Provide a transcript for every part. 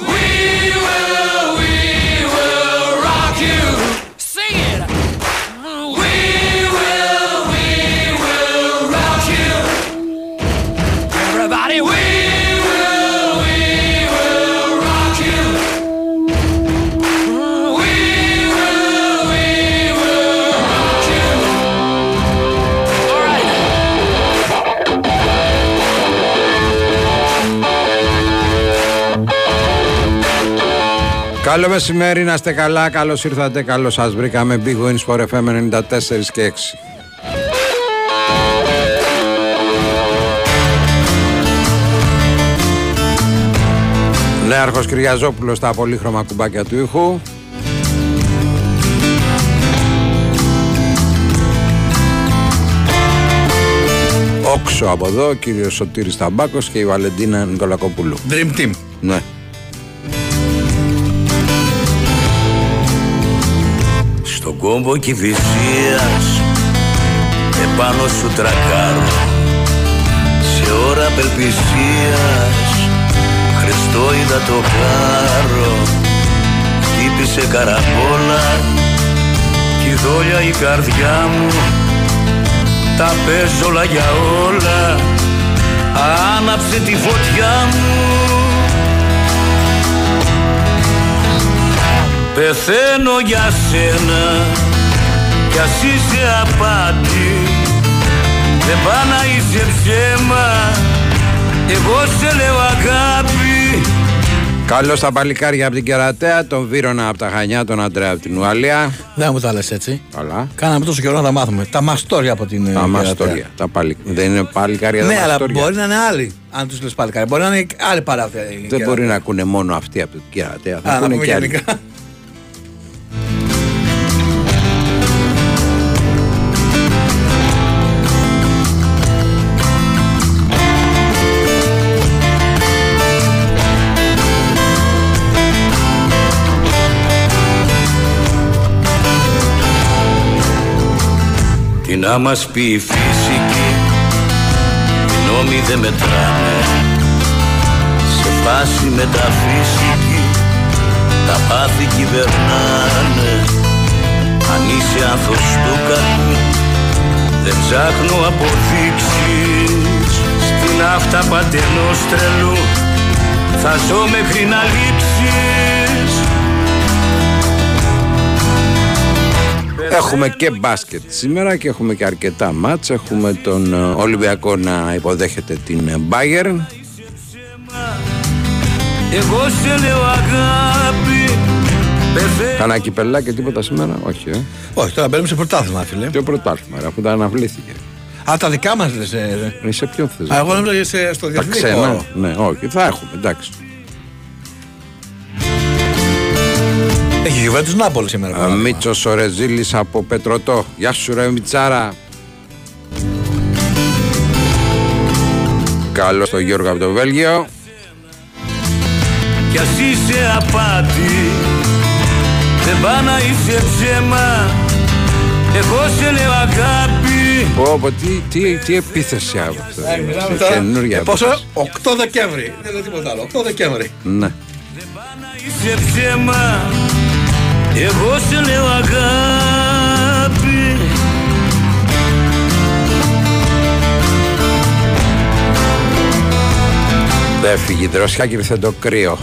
We will, we will rock you. Καλό μεσημέρι, να είστε καλά, καλώς ήρθατε, καλώς σας βρήκαμε. Big Wins for FM 94 και 6. Νέαρχος Κυριαζόπουλος στα πολύχρωμα κουμπάκια του ήχου. Όξο από εδώ, ο κύριος Σωτήρης Ταμπάκος και η Βαλεντίνα Νικολακοπούλου. Dream Team. Ναι. Στον κόμπο κυβυσίας Επάνω σου τρακάρω Σε ώρα απελπισίας. Χριστό είδα το κάρο Χτύπησε καραπόλα Κι η δόλια η καρδιά μου. Τα παίζω όλα για όλα Άναψε τη φωτιά μου Πεθαίνω για σένα κι ας είσαι απάτη Δεν πά να είσαι ψέμα Εγώ σε λέω αγάπη Καλό στα παλικάρια από την Κερατέα, τον Βύρονα από τα Χανιά, τον Αντρέα από την Ουαλία. Δεν μου τα λες έτσι. Καλά. Κάναμε τόσο καιρό να τα μάθουμε. Τα μαστόρια από την. ε, Τα Κερατέα. μαστόρια. Τα παλι... Δεν είναι παλικάρια τα Ναι, αλλά μαστόρια. μπορεί να είναι άλλοι. Αν τους λες παλικάρια. Μπορεί να είναι άλλοι παράθυρα. η Δεν Κερατέα. μπορεί να ακούνε μόνο αυτοί από την Κερατέα. Θα Α, να ακούνε πούμε και άλλοι. Να μας πει η φυσική. Οι νόμοι δεν μετράνε Σε φάση μεταφυσική Τα πάθη κυβερνάνε. Αν είσαι άνθος του κακού Δεν ψάχνω αποδείξεις. Στην αυτά πατενός τρελού Θα ζω μέχρι να λείψεις Έχουμε και μπάσκετ σήμερα και έχουμε και αρκετά μάτς. Έχουμε τον ε, Ολυμπιακό να υποδέχεται την ε, Bayern. Εγώ σε λέω αγάπη Πεθαίνω Κάνα κυπελά και τίποτα σήμερα; Όχι, ε. Όχι, τώρα μπαίνουμε σε πρωτάθλημα, φίλε. Ποιο πρωτάθλημα, ρε, αφού τα αναβλήθηκε. Α, τα δικά μας λες. Ε, Σε ποιον θες. Εγώ νόμιζα σε- στο Τα διεθνή ξένα. χώρο. Ναι, όχι, θα έχουμε, εντάξει. Έχει Γιουβέντους Νάπολης σήμερα. Ε, Μίτσος ο Ρεζίλης από Πετρωτό. Γεια σου ρε Μιτσάρα. Καλό στο Γιώργο από το Βέλγιο. Κι ας είσαι απάτη Δεν πά να είσαι ψέμα Εγώ σε λέω αγάπη Πω, πω, τι, τι, τι επίθεση από αυτό. Ε, μιλάμε Σε τώρα. Καινούρια Ε, Πόσο, επίθεση. 8 Δεκέμβρη. Δεν είναι τίποτα άλλο. 8 Δεκέμβρη. Ναι. Πά να είσαι ψέμα εγώ σου λέω αγάπη Δεν φύγει η δροσιά και ήρθε το κρύο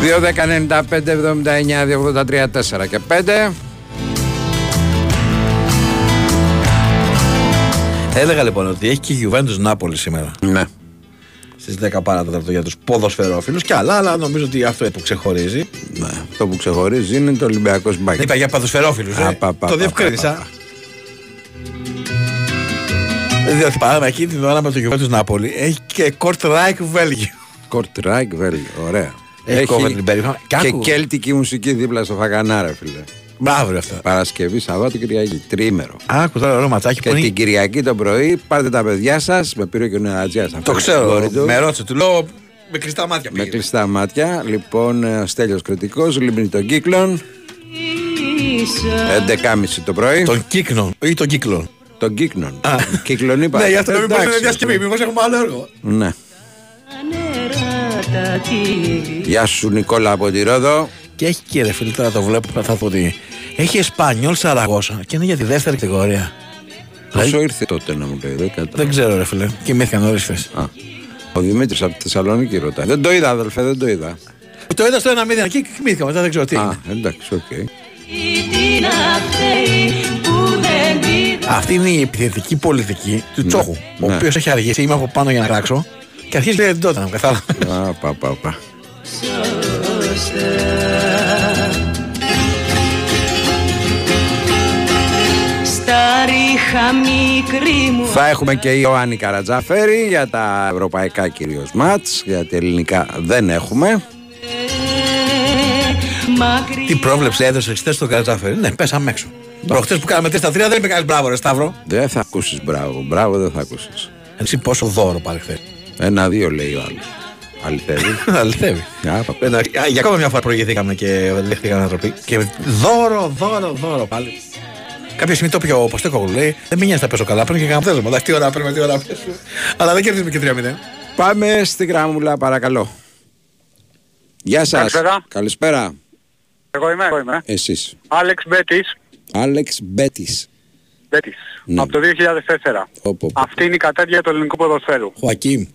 Δύο, 10, 95, 79, 283, 4 και πέντε. Έλεγα λοιπόν ότι έχει και η Juventus Νάπολη σήμερα. Ναι. Στις 10 παρά τέταρτο για τους ποδοσφαιρόφιλους και άλλα, αλλά νομίζω ότι αυτό που ξεχωρίζει. ναι. Αυτό που ξεχωρίζει είναι το Ολυμπιακός Μπάγερ. Είπα για ποδοσφαιρόφιλους. Α, πα, πα, Το πα, διευκρίνισα. πα, πα. Διότι πάμε εκείνη την ώρα με το Juventus Νάπολη έχει και Κορτράικ Βέλγιο. Κορτράικ Βέλγιο, ωραία. Έχει κόβει την περίφημα. και άκου. κέλτικη μουσική δίπλα στο Φαγανάρα, φίλε. Μπράβο ρε αυτά. Παρασκευή, Σαββάτο, Κυριακή. Τριήμερο. Άκου τώρα ωραίο ματσάκι που Και είναι. την Κυριακή το πρωί πάρτε τα παιδιά σας. Με πήρε και ο Νεατζιά. Το ξέρω. Με ρώτησε, του λέω με κλειστά μάτια Με πήγαινε. κλειστά μάτια. Λοιπόν, ε, Στέλιος Κρητικός, Λίμπνη των Κύκλων. 11.30 το πρωί. Των κύκνων ή των κύκλων. Των Κύκνων. Κύκλων είπα. Ναι, γι' αυτό μην μπορεί να είναι Εντάξει, διασκευή. Μήπως έχουμε άλλο έργο. Ναι. Γεια σου Νικόλα από τη Ρόδο. Και έχει και ρε φίλε, τώρα το βλέπω, θα πω ότι έχει Εσπανιόλ Σαραγώσα και είναι για τη δεύτερη κατηγορία. Πόσο ήρθε τότε να μου λέει, δεν κατάλαβα. Δεν ξέρω ρε φίλε, κοιμήθηκα νωρίς χθες. Α, Ο Δημήτρης από τη Θεσσαλονίκη ρωτάει. Δεν το είδα, αδελφέ, δεν το είδα. Το είδα στο ένα μηδέν εκεί και κοιμήθηκα μετά, δεν ξέρω τι Α, έγινε. εντάξει, οκ. Αυτή είναι η επιθετική πολιτική του Τσόχου, ο ναι. οποίος έχει αργήσει, είμαι από πάνω για να κράξω και αρχίζει λέει την τότε να μου κατάλαβα. Α, πα, πα, πα. Στα ρίχα μικρή μου Θα έχουμε και η Ιωάννη Καρατζαφέρη για τα ευρωπαϊκά κυρίως μάτς, γιατί ελληνικά δεν έχουμε. μακριά Τι πρόβλεψη έδωσε χθες στον Καρατζάφερη. Ναι, πέσαμε έξω. Προχτές που κάναμε 3 στα 3 δεν είπε κανείς μπράβο, ρε Σταύρο. Δεν θα ακούσεις μπράβο, μπράβο δεν θα ακούσεις. Εσύ πόσο δώρο πάρει χθες. Ένα-δύο λέει ο άλλος. Αληθεύει. Αληθεύει. Α, πα, πα. Ένα- α, Για ακόμα μια φορά προηγηθήκαμε και δέχτηκαν ανατροπή. Και δώρο, δώρο, δώρο πάλι. Κάποια στιγμή το πιο Ποστέκογλου λέει: Δεν με νοιάζει να πέσω καλά. Πρέπει και κανένα αποτέλεσμα. Εντάξει, τι ώρα πρέπει, τι ώρα πέσω. Αλλά δεν κερδίζουμε και 3-0. Πάμε στη γράμμουλα παρακαλώ. Γεια σας. Καλησπέρα. Καλησπέρα. Εγώ είμαι, εγώ είμαι. Εσείς. Άλεξ Μπέτης, Άλεξ Μπέτης. Μπέτης, Ναι. από το 2004. Πω, πω, πω. Αυτή είναι η κατάδια του ελληνικού ποδοσφαίρου. Χωακίμ.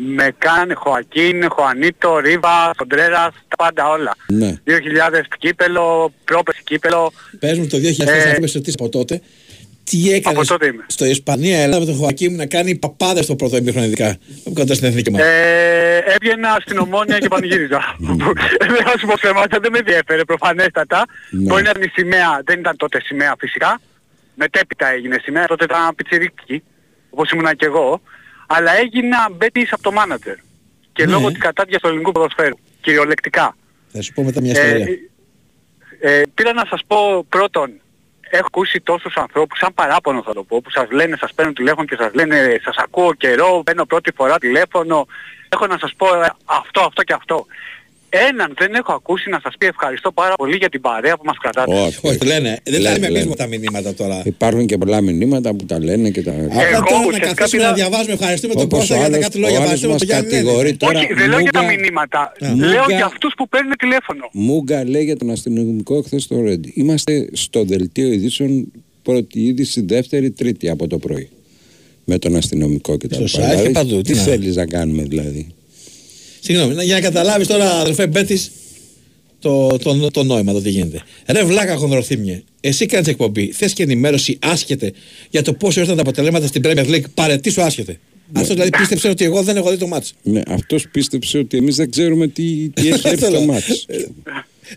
Με καν, Χωακίν, Χωανίτο, Ρίβα, Κοντρέρας, τα πάντα όλα. Ναι. 2000 κύπελο, πρόπεση κύπελο. Πε μου το 2004 Ε, ε, ότι από τότε. Τι έκανες από τότε είμαι. στο Ισπανία, Ελλάδα με τον Χωακίμ να κάνει παπάδες στο πρώτο ημίχρονο ειδικά. Κοντά στην εθνική μα. Ε, έβγαινα στην Ομόνια και πανηγύριζα. δεν θα σου πω ψέματα, δεν με διέφερε προφανέστατα. Ναι. Μπορεί να ήταν η σημαία, δεν ήταν τότε σημαία φυσικά. Μετέπειτα έγινε σημαία, τότε ήταν πιτσιρίκι, όπως ήμουνα και εγώ. Αλλά έγινα μπέτης από το μάνατζερ. Και Ναι. λόγω της κατάδειας του ελληνικού ποδοσφαίρου. Κυριολεκτικά. Θα σου πω μετά μια Ε, ιστορία. ε, πήρα να σας πω πρώτον, έχω ακούσει τόσους ανθρώπους, σαν παράπονο θα το πω, που σας λένε, σας παίρνουν τηλέφωνο και σας λένε σας ακούω καιρό, παίρνω πρώτη φορά τηλέφωνο, έχω να σας πω ε, αυτό, αυτό και αυτό. Έναν δεν έχω ακούσει να σας πει ευχαριστώ πάρα πολύ για την παρέα που μας κρατάτε. Όχι, Όχι, λένε. Δεν Λένε, λέμε εμείς λένε. με τα μηνύματα τώρα. Υπάρχουν και πολλά μηνύματα που τα λένε και τα... Εγώ Απλά τώρα να ουσιαστικά καθίσουμε πήρα- να διαβάζουμε. Ευχαριστούμε τον Όπως Κώστα ο για τα άλλος- κάτι λόγια. ο άλλος Ευχαριστούμε μας τον Γιάννη. κατηγορεί τώρα. Όχι, δεν λέω για τα Μούγκα- μηνύματα. Μούγκα- Λέω για αυτούς που παίρνουν τηλέφωνο. Μούγκα λέει για τον αστυνομικό χθε στο Ρέντι. Είμαστε στο δελτίο ειδήσεων πρώτη είδηση, δεύτερη, τρίτη από το πρωί. Με τον αστυνομικό και τα Στο λοιπά. site και Δηλαδή, παντού, Τι τι να- θέλεις να κάνουμε δηλαδή; Συγγνώμη, για να καταλάβεις τώρα, αδελφέ Μπέτης, το, το, το νόημα το τι γίνεται. Ρε βλάκα χονδροθύμιε, εσύ κάνεις εκπομπή, θες και ενημέρωση άσχετε για το πόσο ήρθαν τα αποτελέσματα στην Premier League. Παρετήσου άσχετε. Αυτός δηλαδή πίστεψε ότι εγώ δεν έχω δει το μάτς. Ναι, αυτός πίστεψε ότι εμείς δεν ξέρουμε τι, τι έχει έρθει το μάτς.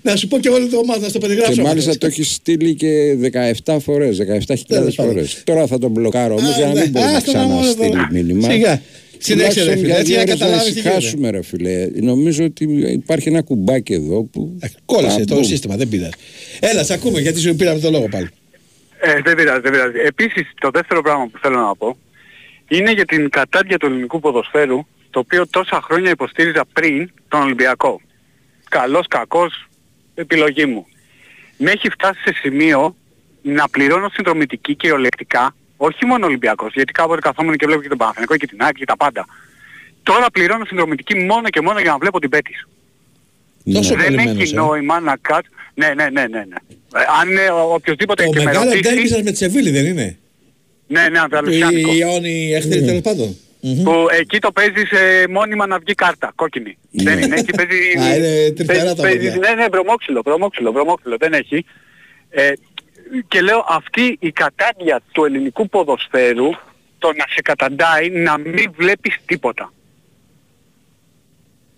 Να σου πω και όλο το μάτς, να στο περιγράψω. Και μάλιστα το έχεις στείλει και 17 φορές, 17.000 Τέλος πάντων. φορές. Τώρα θα τον μπλοκάρω όμως για να μην μπορεί να Άστο να μόνο ξαναστείλει τώρα. μήνυμα. Σιγά. Συνέχισε, ρε Τουλάχιστον φίλε, για έτσι για να δύο ώρες καταλάβεις τι γίνεται. ησυχάσουμε, ρε φίλε. Νομίζω ότι υπάρχει ένα κουμπάκι εδώ που. Ε, Κόλλησε θα το μπουν. σύστημα, δεν πειράζει. Έλα, σε ακούμε γιατί σου πήραμε το λόγο πάλι. Ε, δεν πειράζει, δεν πειράζει. Επίσης, το δεύτερο πράγμα που θέλω να πω είναι για την κατάδια του ελληνικού ποδοσφαίρου, το οποίο τόσα χρόνια υποστήριζα πριν τον Ολυμπιακό. Καλός, κακός, επιλογή μου. Με έχει φτάσει σε σημείο να πληρώνω συνδρομητική κυριολεκτικά, όχι μόνο Ολυμπιακός, γιατί κάποτε καθόμουν και βλέπω και τον Παναθηναϊκό και την ΑΕΚ και τα πάντα. Τώρα πληρώνω συνδρομητική μόνο και μόνο για να βλέπω την Πέτης. Τόσο Δεν κολλημένος, έχει ε. νόημα να κάτσει... Ναι, ναι, ναι, ναι. ναι. Ε, αν είναι ο- οποιοδήποτε Το και με μεγάλο ρωτήσει... ντέρμπι σας με τη Σεβίλη δεν είναι; Ναι, ναι, Που Ανταλουσιάνικο. η Ιόνι έχθρη τέλος πάντων. Που εκεί το παίζεις ε, μόνιμα να βγει κάρτα, κόκκινη. Δεν είναι, εκεί παίζει... Α, είναι τριφτερά παίζει- τα παίζει- παιδιά. Ναι, ναι, βρωμόξυλο, βρωμόξυλο, βρωμόξυλο, δεν έχει. Ε, και λέω αυτή η κατάντια του ελληνικού ποδοσφαίρου το να σε καταντάει να μην βλέπεις τίποτα.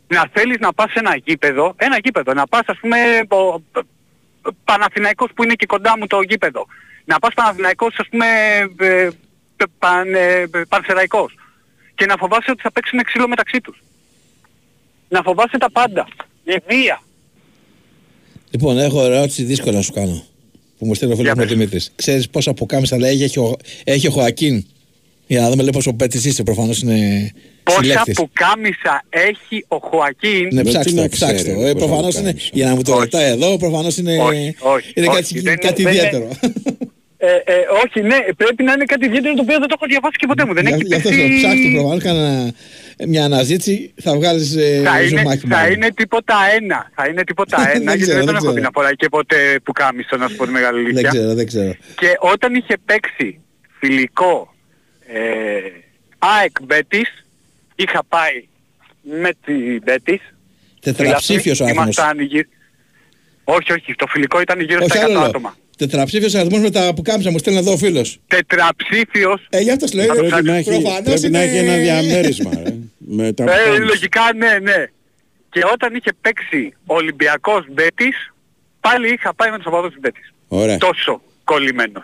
Να θέλεις να πας σε ένα γήπεδο, ένα γήπεδο, να πας ας πούμε ο, ο- Παναθηναϊκός που είναι και κοντά μου το γήπεδο. Να πας Παναθηναϊκός ας πούμε ε, π- παν, ε, Πανσεραϊκός. Και να φοβάσαι ότι θα παίξουν ξύλο μεταξύ τους. Να φοβάσαι τα πάντα. Η βία. Λοιπόν, έχω ερώτηση δύσκολα να σου κάνω. Που μου στέλνει ο φίλος Για μου ο πες. Δημήτρης. Ξέρεις πόσα πουκάμισα λέει έχει ο, έχει ο Χωακίν. Για να δούμε λίγο πόσο πέτη είσαι. Προφανώς είναι Πόσα συλλέκτης. που κάμισα έχει ο Χωακίν. Ναι, Δεν ψάξτε τι το, να ψάξτε ξέρει, το. Ε, πόσα προφανώς είναι. πουκάμισα. Για να μου το Όχι. ρωτάει εδώ, προφανώς είναι, Όχι, όχι, είναι όχι. κάτι, Δεν- κάτι δεν- ιδιαίτερο. Ε, ε, όχι, ναι, πρέπει να είναι κάτι ιδιαίτερο το οποίο δεν το έχω διαβάσει και ποτέ μου. Δεν Γι' έχει γι' αυτό παιχτεί- το ψάξτε προφανώ. Κάνα μια αναζήτηση θα βγάλεις Θα είναι, ζουμάκι θα μάλλον. είναι τίποτα ένα. Θα είναι τίποτα Δεν ένα, γιατί ξέρω, δεν δεν τον έχω ξέρω. δει να φοράει και ποτέ που κάμισο, να σου πω τη μεγάλη Δεν αλήθεια. ξέρω, δεν ξέρω. Και όταν είχε παίξει φιλικό ε, ΑΕΚ Μπέτης, είχα πάει με τη Μπέτης. Τετραψήφιος ο αριθμό. Ήμασταν γύρω... Όχι, όχι, το φιλικό ήταν γύρω Όχι στα 100 άλλο. λέω. άτομα. Τετραψήφιος αριθμός με τα πουκάμισα μου στέλνει εδώ ο φίλος. Τετραψήφιος Ε, γι' αυτός σου λέω. Θα είναι- Πρέπει να έχει, προφανώς πρέπει να είναι- έχει ένα διαμέρισμα. ρε, με τα Ε, πουκάμισα. λογικά ναι, ναι. Και όταν είχε παίξει ο Ολυμπιακός Μπέτης, πάλι είχα πάει με τους οπαδούς της Μπέτης. Ωραία. Τόσο κολλημένος.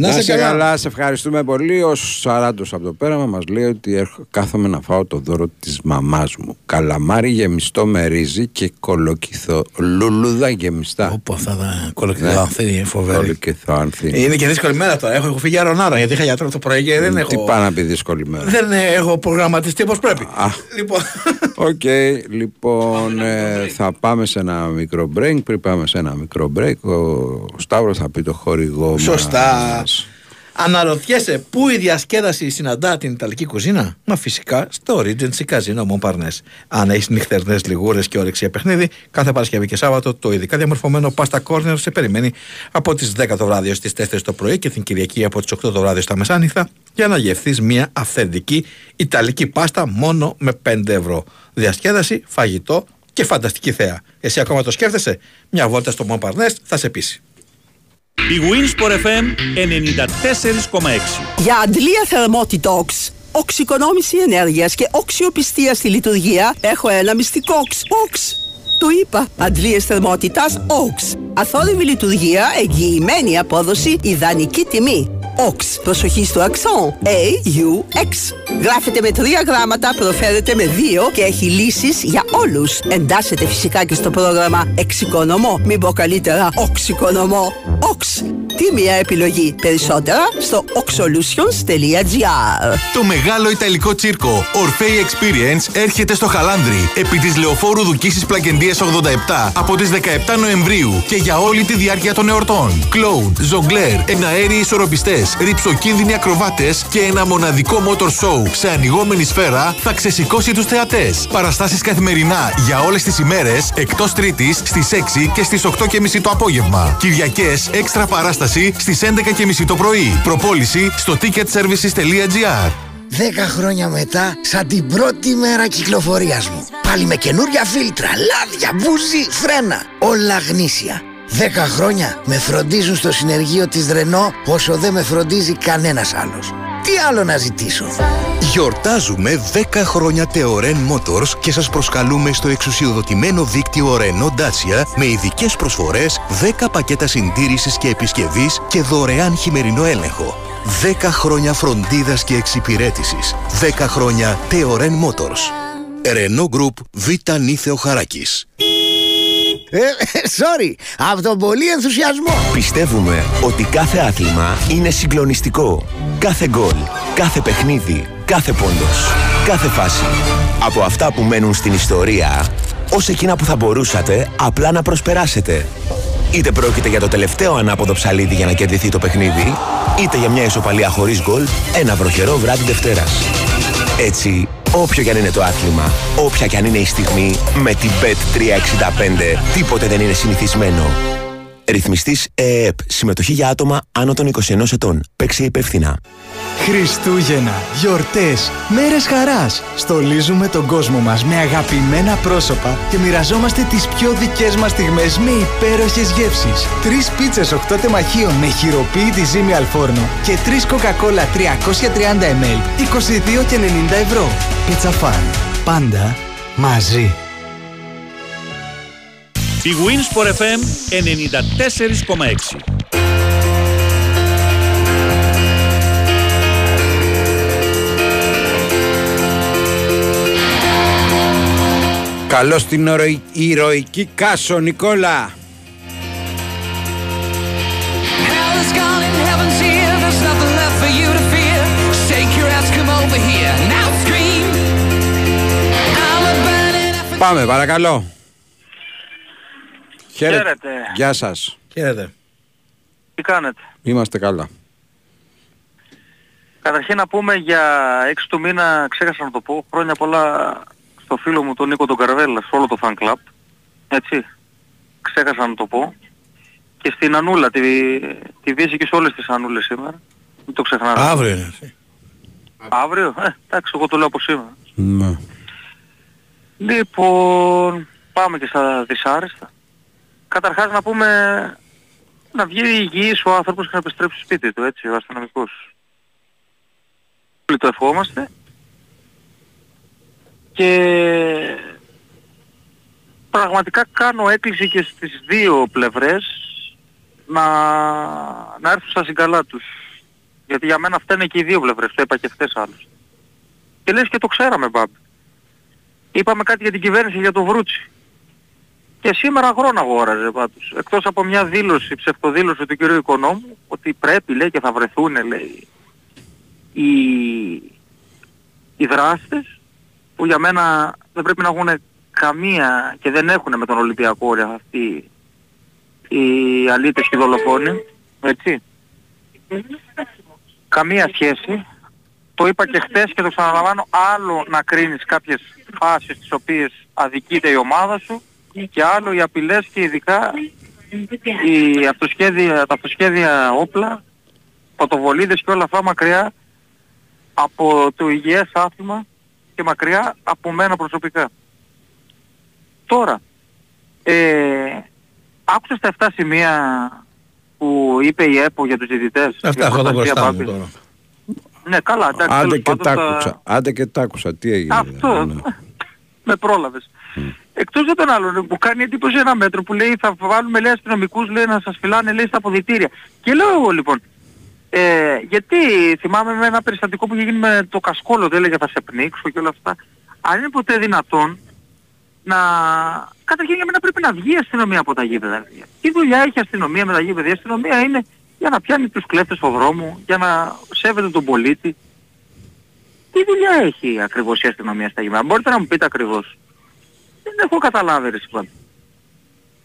Να σε καλά. σε ευχαριστούμε πολύ. Ο Σαράντος από το πέραμα μας λέει ότι έρχ- κάθομαι να φάω το δώρο της μαμάς μου. Καλαμάρι γεμιστό με ρύζι και κολοκυθό λουλούδα γεμιστά. Όπω αυτά τα Ναι. κολοκυθοανθή φοβερή. Κολοκυθό ανθή. Είναι και δύσκολη μέρα τώρα. Έχω, έχω φύγει αερονάρα γιατί είχα γιατρό το πρωί και δεν Τι έχω. πάει να πει δύσκολη μέρα. Δεν έχω προγραμματιστεί όπως πρέπει. Α. Λοιπόν. Οκ, λοιπόν ε, θα πάμε σε ένα μικρό break. Πριν πάμε σε ένα μικρό break, ο Σταύρος θα πει το χορηγό Σωστά. Μας. Αναρωτιέσαι πού η διασκέδαση συναντά την Ιταλική κουζίνα; Μα φυσικά στο Regency Casino Mont Parnes. Αν έχεις νυχτερινές λιγούρες και όρεξη για παιχνίδι, κάθε Παρασκευή και Σάββατο το ειδικά διαμορφωμένο Pasta Corner σε περιμένει από τις 10 το βράδυ στι 4 το πρωί και την Κυριακή από τις 8 το βράδυ στα μεσάνυχτα για να γευθείς μια αυθεντική Ιταλική πάστα μόνο με 5 ευρώ. Διασκέδαση, φαγητό και φανταστική θέα. Εσύ ακόμα το σκέφτεσαι; Μια βόλτα στο Montparnasse θα σε πείσει. Η Winsport FM 94,6. Για αντλία θερμότητοξ, οξυκονόμηση ενέργειας και οξιοπιστία στη λειτουργία έχω ένα μυστικό οξ. Οξ. Το είπα. Αντλίες θερμότητας οξ. Αθόρυβη λειτουργία, εγγυημένη απόδοση, ιδανική τιμή. Οξ. Προσοχή στο αξόν. A-U-X. Γράφεται με τρία γράμματα, προφέρεται με δύο και έχει λύσεις για όλους. Εντάσσεται φυσικά και στο πρόγραμμα Εξοικονομώ. Μην πω καλύτερα Οξοικονομώ. Οξ. Τι μια επιλογή. Περισσότερα στο oxolutions.gr Το μεγάλο Ιταλικό τσίρκο Orfei Experience έρχεται στο Χαλάνδρι επί της Λεωφόρου Δουκίσης Πλακεντίας 87 από τις 17 Νοεμβρίου και για όλη τη διάρκεια των εορτών. Κλόουν, ζογκλέρ, εναέριοι ισορροπιστές, ρυψοκίνδυνοι ακροβάτες και ένα μοναδικό motor show σε ανοιγόμενη σφαίρα θα ξεσηκώσει τους θεατές. Παραστάσεις καθημερινά για όλες τις ημέρες εκτός Τρίτης στις 6 και στις 8.30 το απόγευμα. Κυριακές έξτρα παράσταση στις 11.30 το πρωί. Προπόληση στο ticketservices.gr Δέκα χρόνια μετά, σαν την πρώτη μέρα κυκλοφορίας μου. Πάλι με καινούρια φίλτρα, λάδια, μπούζι, φρένα. Όλα γνήσια. Δέκα χρόνια με φροντίζουν στο συνεργείο της Ρενό όσο δεν με φροντίζει κανένας άλλος. Τι άλλο να ζητήσω; Γιορτάζουμε 10 χρόνια Teoren Motors και σας προσκαλούμε στο εξουσιοδοτημένο δίκτυο Renault Dacia με ειδικές προσφορές 10 πακέτα συντήρησης και επισκευής και δωρεάν χειμερινό έλεγχο. 10 χρόνια φροντίδας και εξυπηρέτησης. 10 χρόνια Teoren Motors. Renault Group Β. Νίθεο Χαράκης. Ε, sorry, από τον πολύ ενθουσιασμό. Πιστεύουμε ότι κάθε άθλημα είναι συγκλονιστικό. Κάθε γκολ, κάθε παιχνίδι, κάθε πόντος, κάθε φάση. Από αυτά που μένουν στην ιστορία, ως εκείνα που θα μπορούσατε απλά να προσπεράσετε. Είτε πρόκειται για το τελευταίο ανάποδο ψαλίδι για να κερδιθεί το παιχνίδι, είτε για μια ισοπαλία χωρίς γκολ, ένα βροχερό βράδυ Δευτέρας. Έτσι, όποιο κι αν είναι το άθλημα, όποια κι αν είναι η στιγμή, με την Bet365 τίποτε δεν είναι συνηθισμένο. Ρυθμιστής ΕΕΠ. Συμμετοχή για άτομα άνω των 21 ετών. Παίξε υπεύθυνα. Χριστούγεννα, γιορτές, μέρες χαράς. Στολίζουμε τον κόσμο μας με αγαπημένα πρόσωπα και μοιραζόμαστε τις πιο δικές μας στιγμές με υπέροχες γεύσεις. Τρεις πίτσες 8 τεμαχίων με χειροποίητη ζύμη αλφόρνο και τρεις κοκακόλα 330 ml, 22 και 90 ευρώ. Πίτσα φαν. Πάντα μαζί. Big Wins por FM 94.6. Καλός την ώρα η ροή κι κάσο Νικόλα. Πάμε, παρακαλώ. Χαίρετε. Γεια σας. Χαίρετε. Τι κάνετε; Είμαστε καλά. Καταρχήν να πούμε για 6 του μήνα, ξέχασα να το πω, χρόνια πολλά στο φίλο μου τον Νίκο τον Καρβέλα, σε όλο το fan club. Έτσι. Ξέχασα να το πω. Και στην Ανούλα, τη, τη βύση και σε όλες τις Ανούλες σήμερα. Μην το ξεχνάτε. Αύριο είναι. Αύριο, ε, εντάξει, εγώ το λέω από σήμερα. Ναι. Λοιπόν, πάμε και στα δυσάρεστα. Καταρχάς να πούμε να βγει υγιής ο άνθρωπος και να επιστρέψει στο σπίτι του, έτσι, ο αστυνομικός. Όλοι το ευχόμαστε. Και πραγματικά κάνω έκκληση και στις δύο πλευρές να, να έρθουν στα συγκαλά τους. Γιατί για μένα φταίνε και οι δύο πλευρές, το είπα και χθες άλλως. Και λες και το ξέραμε μπάμπη. Είπαμε κάτι για την κυβέρνηση για το Βρούτσι. Και σήμερα χρόνο αγόραζε πάντως. Εκτός από μια δήλωση, ψευτοδήλωση του κυρίου Οικονόμου, ότι πρέπει λέει και θα βρεθούν λέει οι, οι δράστες που για μένα δεν πρέπει να έχουν καμία και δεν έχουν με τον Ολυμπιακό όρια αυτοί οι αλήτες και οι δολοφόνοι. Έτσι. Καμία σχέση. Το είπα και χθες και το ξαναλαμβάνω άλλο να κρίνεις κάποιες φάσεις τις οποίες αδικείται η ομάδα σου και άλλο οι απειλές και ειδικά οι αυτοσχέδια, τα αυτοσχέδια όπλα, φωτοβολίδες και όλα αυτά μακριά από το υγιές άθλημα και μακριά από μένα προσωπικά. Τώρα, ε, άκουσες τα 7 σημεία που είπε η ΕΠΟ για τους διαιτητές. Αυτά για έχω εδώ προστασία μπροστά μου Πάπη. τώρα. Ναι, καλά, εντάξει. Άντε τέλος και πάντων τ' τα- άκουσα. Άντε και τ' άκουσα. Τι έγινε. Αυτό. ναι. Με πρόλαβες. Εκτός για τον άλλον που κάνει εντύπωση ένα μέτρο που λέει θα βάλουμε λέει αστυνομικούς λέει να σας φυλάνε λέει στα αποδητήρια. Και λέω εγώ λοιπόν, ε, γιατί θυμάμαι με ένα περιστατικό που είχε γίνει με το κασκόλο, δεν έλεγε θα σε πνίξω και όλα αυτά. Αν είναι ποτέ δυνατόν να... Καταρχήν για μένα πρέπει να βγει η αστυνομία από τα γήπεδα. Τι δουλειά έχει η αστυνομία με τα γήπεδα; Η αστυνομία είναι για να πιάνει τους κλέφτες στο δρόμο, για να σέβεται τον πολίτη. Τι δουλειά έχει ακριβώς η αστυνομία στα γήπεδα; Μπορείτε να μου πείτε ακριβώς. Δεν έχω καταλάβει ρε συμπάν.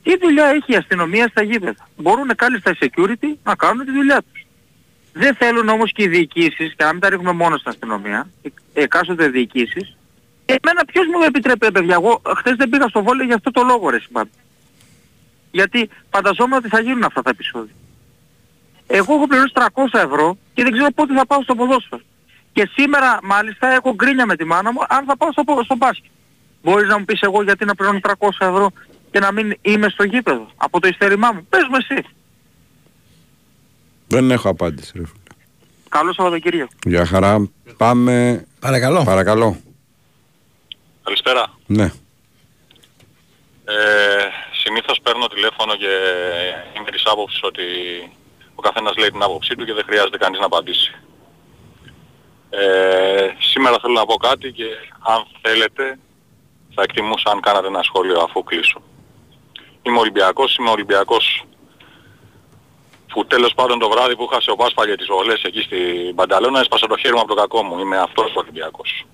Τι δουλειά έχει η αστυνομία στα γήπεδα; Μπορούν κάλλιστα οι security να κάνουν τη δουλειά τους. Δεν θέλουν όμως και οι διοικήσεις, και να μην τα ρίχνουμε μόνο στην αστυνομία, οι εκάστοτε διοικήσεις, εμένα ποιος μου επιτρέπει παιδιά, εγώ χθες δεν πήγα στο βόλιο για αυτό το λόγο ρε συμπάν. Γιατί φανταζόμουν ότι θα γίνουν αυτά τα επεισόδια. Εγώ έχω πληρώσει 300 ευρώ και δεν ξέρω πότε θα πάω στο ποδόσφαιρο. Και σήμερα μάλιστα έχω γκρίνια με τη μάνα μου αν θα πάω στο, πο- στο μπάσκετ. Μπορείς να μου πεις εγώ γιατί να πληρώνω 300 ευρώ και να μην είμαι στο γήπεδο από το ειστερημά μου. Πες μου εσύ. Δεν έχω απάντηση. Ρε. φίλε. Καλό Σαββατοκύριακο. Για χαρά. Πάμε. Παρακαλώ. Παρακαλώ. Καλησπέρα. Ναι. Ε, συνήθως παίρνω τηλέφωνο και είμαι της άποψης ότι ο καθένας λέει την άποψή του και δεν χρειάζεται κανείς να απαντήσει. Ε, σήμερα θέλω να πω κάτι και αν θέλετε θα εκτιμούσα αν κάνατε ένα σχόλιο αφού κλείσω. Είμαι Ολυμπιακός, είμαι Ολυμπιακός που τέλος πάντων το βράδυ που είχα ο Πάσπαλια τις βολές εκεί στην Πανταλώνα έσπασα το χέρι μου από το κακό μου. Είμαι αυτός ο Ολυμπιακός.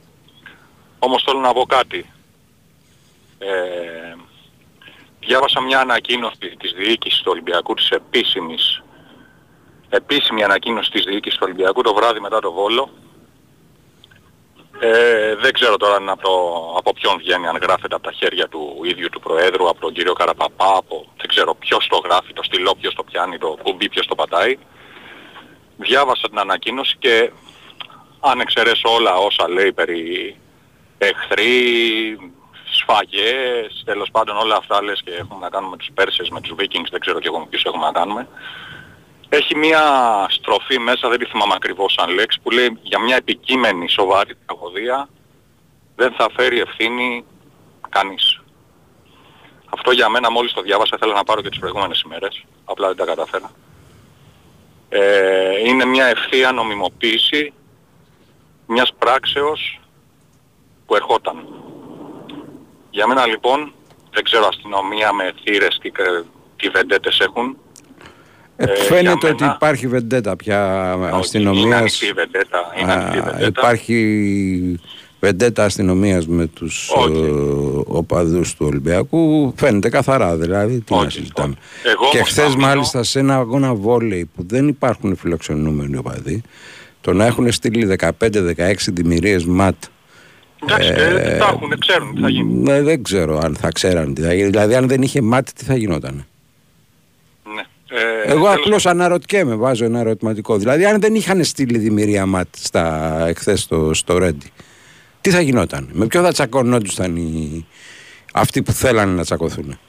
Όμως θέλω να πω κάτι. Ε, διάβασα μια ανακοίνωση της διοίκησης του Ολυμπιακού, της επίσημης, επίσημη ανακοίνωση της διοίκησης του Ολυμπιακού το βράδυ μετά το Βόλο Ε, δεν ξέρω τώρα αν από, το- από ποιον βγαίνει, αν γράφεται από τα χέρια του ίδιου του Προέδρου, από τον κύριο Καραπαπά, από δεν ξέρω ποιος το γράφει, το στυλό, ποιος το πιάνει, το κουμπί, ποιος το πατάει. Διάβασα την ανακοίνωση και αν εξαιρέσω όλα όσα λέει περί εχθροί, σφαγές, τέλος πάντων όλα αυτά λες και έχουμε να κάνουμε με τους Πέρσες, με τους Vikings, δεν ξέρω και εγώ με ποιους έχουμε να κάνουμε. Έχει μία στροφή μέσα, δεν τη θυμάμαι ακριβώς σαν λέξη, που λέει για μια επικείμενη σοβαρή τραγωδία δεν θα φέρει ευθύνη κανείς. Αυτό για μένα μόλις το διάβασα, θέλω να πάρω και τις προηγούμενες ημέρες, απλά δεν τα καταφέρα. Ε, είναι μια ευθεία νομιμοποίηση μιας πράξεως που ερχόταν. Για μένα λοιπόν, δεν ξέρω αστυνομία με θύρες τι, κα- τι βεντέτες έχουν. Ε, Ε, φαίνεται για ότι μένα- υπάρχει βεντέτα πια Είναι αστυνομίας. ανοιχτή η βεντέτα. Είναι ανοιχτή η Α, βεντέτα. υπάρχει βεντέτα αστυνομίας με τους ε, οπαδούς του Ολυμπιακού. Φαίνεται καθαρά δηλαδή. Τι να συζητάμε. Εγώ και όμως χθες θα μείνω- μάλιστα σε ένα αγώνα βόλεϊ που δεν υπάρχουν φιλοξενούμενοι οπαδοί, το να έχουν στείλει 15-16 δημιουργίες ματ. Εντάξει, ε, και τα έχουν, ξέρουν τι θα γίνει. Ναι, δεν ξέρω αν θα ξέραν τι θα γίνει. Δηλαδή, αν δεν είχε ματ, τι θα γινόταν. Ναι. Ε, Εγώ τέλος απλώς αναρωτιέμαι, βάζω ένα ερωτηματικό. Δηλαδή, αν δεν είχαν στείλει δημιουργία ματ στα εχθές στο, στο Ρέντι, τι θα γινόταν, με ποιο θα τσακωνόντουσαν οι, αυτοί που θέλανε να τσακωθούν.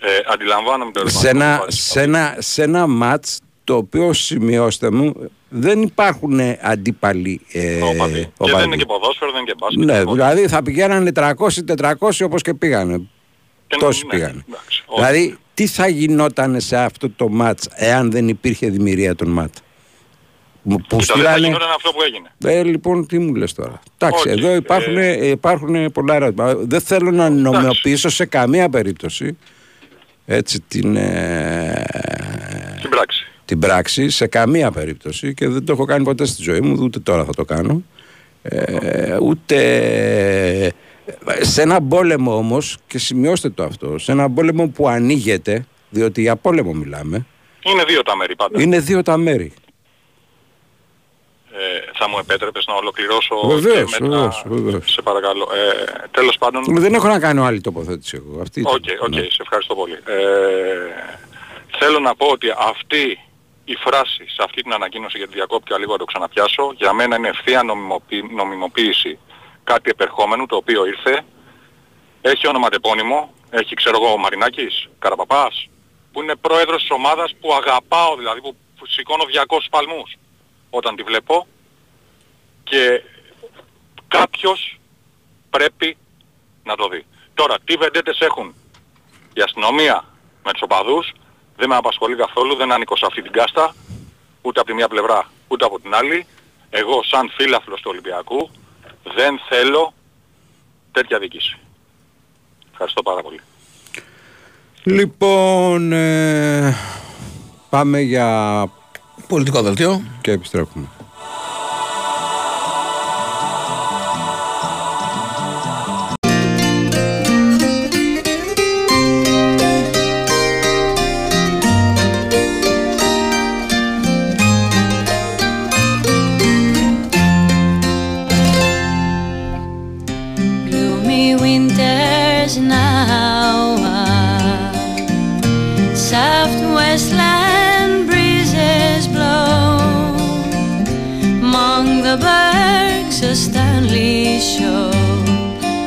Ε, αντιλαμβάνομαι το Σε ένα, σε, ένα, σε ένα μάτς το οποίο σημειώστε μου δεν υπάρχουν αντίπαλοι ε, οπαδοί. Και οπαδοί. δεν είναι και ποδόσφαιρο, δεν είναι και μπάσκετ. Ναι, δηλαδή θα πηγαίνανε 300-400 όπως και πήγανε. Τόσοι ναι, πήγανε. Δηλαδή, τι θα γινόταν σε αυτό το μάτς εάν δεν υπήρχε δημιουργία των μάτ. Μου- Που Κοίτα, δεν θα στείλανε... γινόταν αυτό που έγινε. Ε, λοιπόν, τι μου λες τώρα; Εντάξει, Όχι, εδώ υπάρχουν, ε, υπάρχουν πολλά ερώτημα. Δεν θέλω να νομιμοποιήσω σε καμία περίπτωση έτσι την, ε, Στην πράξη. την πράξη, σε καμία περίπτωση και δεν το έχω κάνει ποτέ στη ζωή μου, ούτε τώρα θα το κάνω. Ε, ούτε σε ένα πόλεμο όμως, και σημειώστε το αυτό, σε ένα πόλεμο που ανοίγεται, διότι για πόλεμο μιλάμε, Είναι δύο τα μέρη πάντα. είναι δύο τα μέρη. Ε, θα μου επέτρεπες να ολοκληρώσω Βεβαίως, και μετά, βεβαίως, βεβαίως. σε παρακαλώ. Ε, τέλος πάντων, Δεν έχω να κάνω άλλη τοποθέτηση εγώ. Αυτή ήταν. OK, OK, Ναι. σε ευχαριστώ πολύ. Ε, θέλω να πω ότι αυτή η φράση σε αυτή την ανακοίνωση για τη διακόπτια λίγο να το ξαναπιάσω, για μένα είναι ευθεία νομιμοποίη- νομιμοποίηση κάτι επερχόμενου το οποίο ήρθε, έχει ονοματεπώνυμο, έχει ξέρω εγώ ο Μαρινάκης, Καραπαπάς, που είναι πρόεδρος της ομάδας που αγαπάω δηλαδή, που που σηκώνω 200 παλμούς όταν τη βλέπω και κάποιος πρέπει να το δει. Τώρα, τι βεντέτες έχουν; Η αστυνομία με τους οπαδούς δεν με απασχολεί καθόλου, δεν ανήκω σε αυτή την κάστα, ούτε από τη μία πλευρά, ούτε από την άλλη. Εγώ σαν φίλαθλος του Ολυμπιακού δεν θέλω τέτοια δίκηση. Ευχαριστώ πάρα πολύ. Λοιπόν, ε, πάμε για πολιτικό δελτίο και επιστρέφουμε. Winters now ah. are. Soft westland breezes blow among the bergs of Stanley show.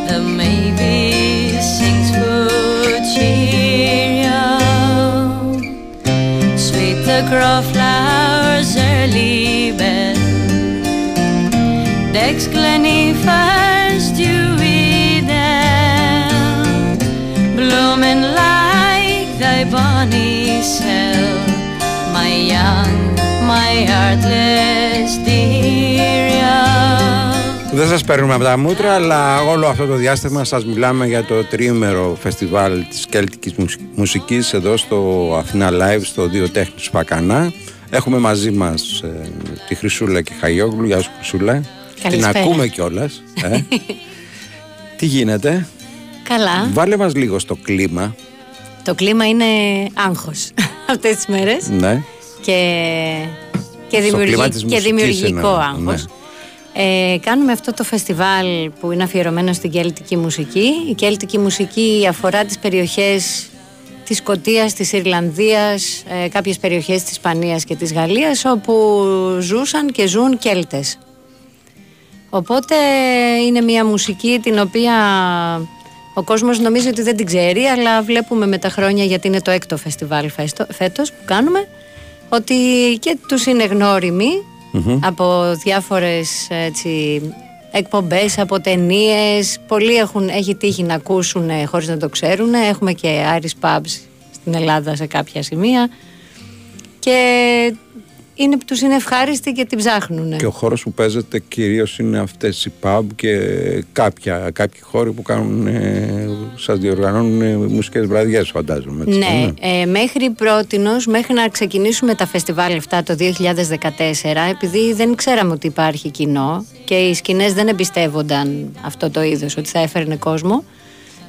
The mavis sings for cheerio. Sweet the crowflower's early bell decks Glennefer's dewy like thy bonny cell, my young, my heartless dear. Δεν σας παίρνουμε από τα μούτρα, αλλά όλο αυτό το διάστημα σας μιλάμε για το τριήμερο φεστιβάλ της κέλτικης μουσ- μουσικής εδώ στο Αθηνά Live, στο Δύο Τέχνης Πακανά. Έχουμε μαζί μας ε, τη Χρυσούλα και Χαϊόγλου. Γεια σου Χρυσούλα. Την Καλησπέρα. ακούμε κιόλας. Ε. Τι γίνεται; Καλά. Βάλε μας λίγο στο κλίμα. Το κλίμα είναι άγχος αυτές τις μέρες Ναι. και, και, Στο δημιουργη- κλίμα της και μουσικής δημιουργικό εννοώ, άγχος. ναι. Ε, κάνουμε αυτό το φεστιβάλ που είναι αφιερωμένο στην κέλτικη μουσική. Η κέλτικη μουσική αφορά τις περιοχές της Σκοτίας, της Ιρλανδίας, ε, κάποιες περιοχές της Ισπανίας και της Γαλλίας όπου ζούσαν και ζουν Κέλτες. Οπότε είναι μια μουσική την οποία ο κόσμος νομίζει ότι δεν την ξέρει αλλά βλέπουμε με τα χρόνια γιατί είναι το έκτο φεστιβάλ φέστο- φέτος που κάνουμε ότι και τους είναι γνώριμοι από διάφορες έτσι, εκπομπές, από ταινίες. Πολλοί έχουν, έχει τύχει να ακούσουν ε, χωρίς να το ξέρουν. Έχουμε και Irish Pubs στην Ελλάδα σε κάποια σημεία. Και είναι, τους είναι ευχάριστοι και την ψάχνουν. Και ο χώρος που παίζεται κυρίως είναι αυτές οι pub και κάποια, κάποιοι χώροι που κάνουν, ε, σας διοργανώνουν ε, μουσικές βραδιές φαντάζομαι. έτσι δεν Ναι, είναι; ε, μέχρι πρότινος, μέχρι να ξεκινήσουμε τα φεστιβάλ αυτά το 2014, επειδή δεν ξέραμε ότι υπάρχει κοινό και οι σκηνές δεν εμπιστεύονταν αυτό το είδος, ότι θα έφερνε κόσμο,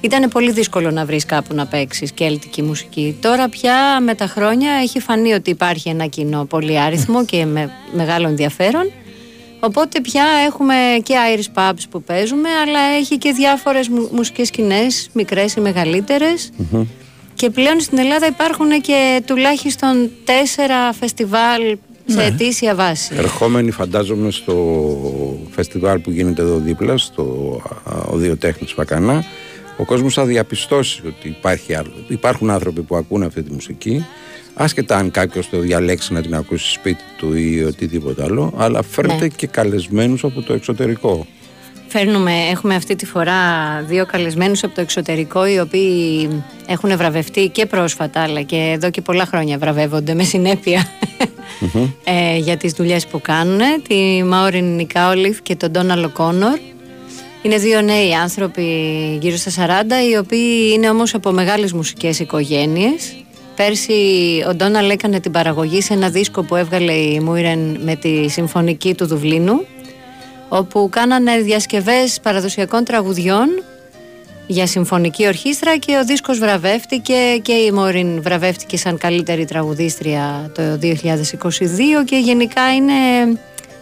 ήταν πολύ δύσκολο να βρεις κάπου να παίξεις κέλτικη μουσική. Τώρα πια με τα χρόνια έχει φανεί ότι υπάρχει ένα κοινό πολύ άριθμο και με μεγάλο ενδιαφέρον. Οπότε πια έχουμε και Irish Pubs που παίζουμε, αλλά έχει και διάφορες μου- μουσικές σκηνές, μικρές ή μεγαλύτερες. Και πλέον στην Ελλάδα υπάρχουν και τουλάχιστον τέσσερα φεστιβάλ σε Ναι. ετήσια βάση. Ερχόμενοι φαντάζομαι στο φεστιβάλ που γίνεται εδώ δίπλα, στο α, Οδειοτέχνης Πακανά, ο κόσμος θα διαπιστώσει ότι υπάρχει, άλλο- υπάρχουν άνθρωποι που ακούν αυτή τη μουσική, άσχετα αν κάποιος το διαλέξει να την ακούσει σπίτι του ή οτιδήποτε άλλο, αλλά φέρνετε Ναι. και καλεσμένους από το εξωτερικό. Φέρνουμε, έχουμε αυτή τη φορά δύο καλεσμένους από το εξωτερικό οι οποίοι έχουν βραβευτεί και πρόσφατα αλλά και εδώ και πολλά χρόνια βραβεύονται με συνέπεια ε, για τις δουλειές που κάνουν τη Μάουριν Νικάολιφ και τον Ντόναλο Κόνορ είναι δύο νέοι άνθρωποι γύρω στα 40 οι οποίοι είναι όμως από μεγάλες μουσικές οικογένειες. Πέρσι ο Ντόναλ έκανε την παραγωγή σε ένα δίσκο που έβγαλε η Μούιρεν με τη συμφωνική του Δουβλίνου όπου κάνανε διασκευές παραδοσιακών τραγουδιών για συμφωνική ορχήστρα και ο δίσκος βραβεύτηκε και η Μόριν βραβεύτηκε σαν καλύτερη τραγουδίστρια το 2022 και γενικά είναι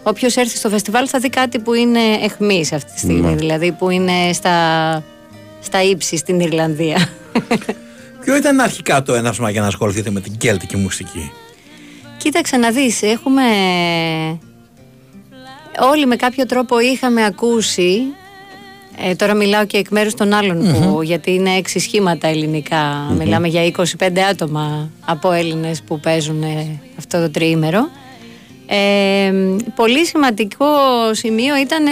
όποιος έρθει στο φεστιβάλ θα δει κάτι που είναι εχμής αυτή τη στιγμή Ναι. δηλαδή που είναι στα, στα ύψη στην Ιρλανδία Ποιο ήταν αρχικά το έναυσμα για να ασχοληθείτε με την κέλτικη μουσική; Κοίταξε να δεις, έχουμε... Όλοι με κάποιο τρόπο είχαμε ακούσει ε, τώρα μιλάω και εκ μέρους των άλλων που, γιατί είναι έξι σχήματα ελληνικά. Μιλάμε για 25 άτομα από Έλληνες που παίζουν ε, αυτό το τριήμερο. Ε, πολύ σημαντικό σημείο ήταν ε,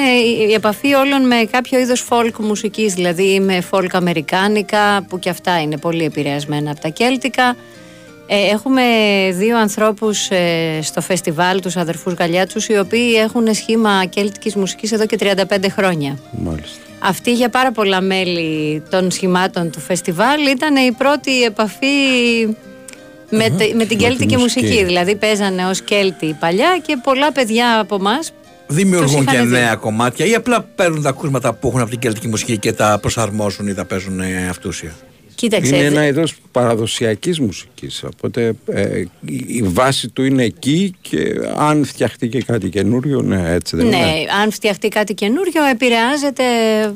η επαφή όλων με κάποιο είδος folk μουσικής, δηλαδή με folk αμερικάνικα που και αυτά είναι πολύ επηρεασμένα από τα κέλτικα. Ε, έχουμε δύο ανθρώπους ε, στο φεστιβάλ, τους αδερφούς Γαλιάτσους, οι οποίοι έχουν σχήμα κέλτικης μουσικής εδώ και 35 χρόνια. Μάλιστα. Αυτή για πάρα πολλά μέλη των σχημάτων του φεστιβάλ ήταν η πρώτη επαφή με, τε- με την τη κέλτικη μουσική. μουσική. Δηλαδή παίζανε ως κέλτη παλιά και πολλά παιδιά από εμάς. Δημιουργούν Τους και είχαν δει. νέα κομμάτια ή απλά παίρνουν τα ακούσματα που έχουν από την κελτική μουσική και τα προσαρμόσουν ή τα παίζουν ε, αυτούσια. Κοίταξε. Είναι δε- ένα είδος παραδοσιακής μουσικής, οπότε ε, η- η βάση του είναι εκεί και αν φτιαχτεί και κάτι καινούριο, ναι έτσι δεν ναι, είναι. αν φτιαχτεί κάτι καινούριο, επηρεάζεται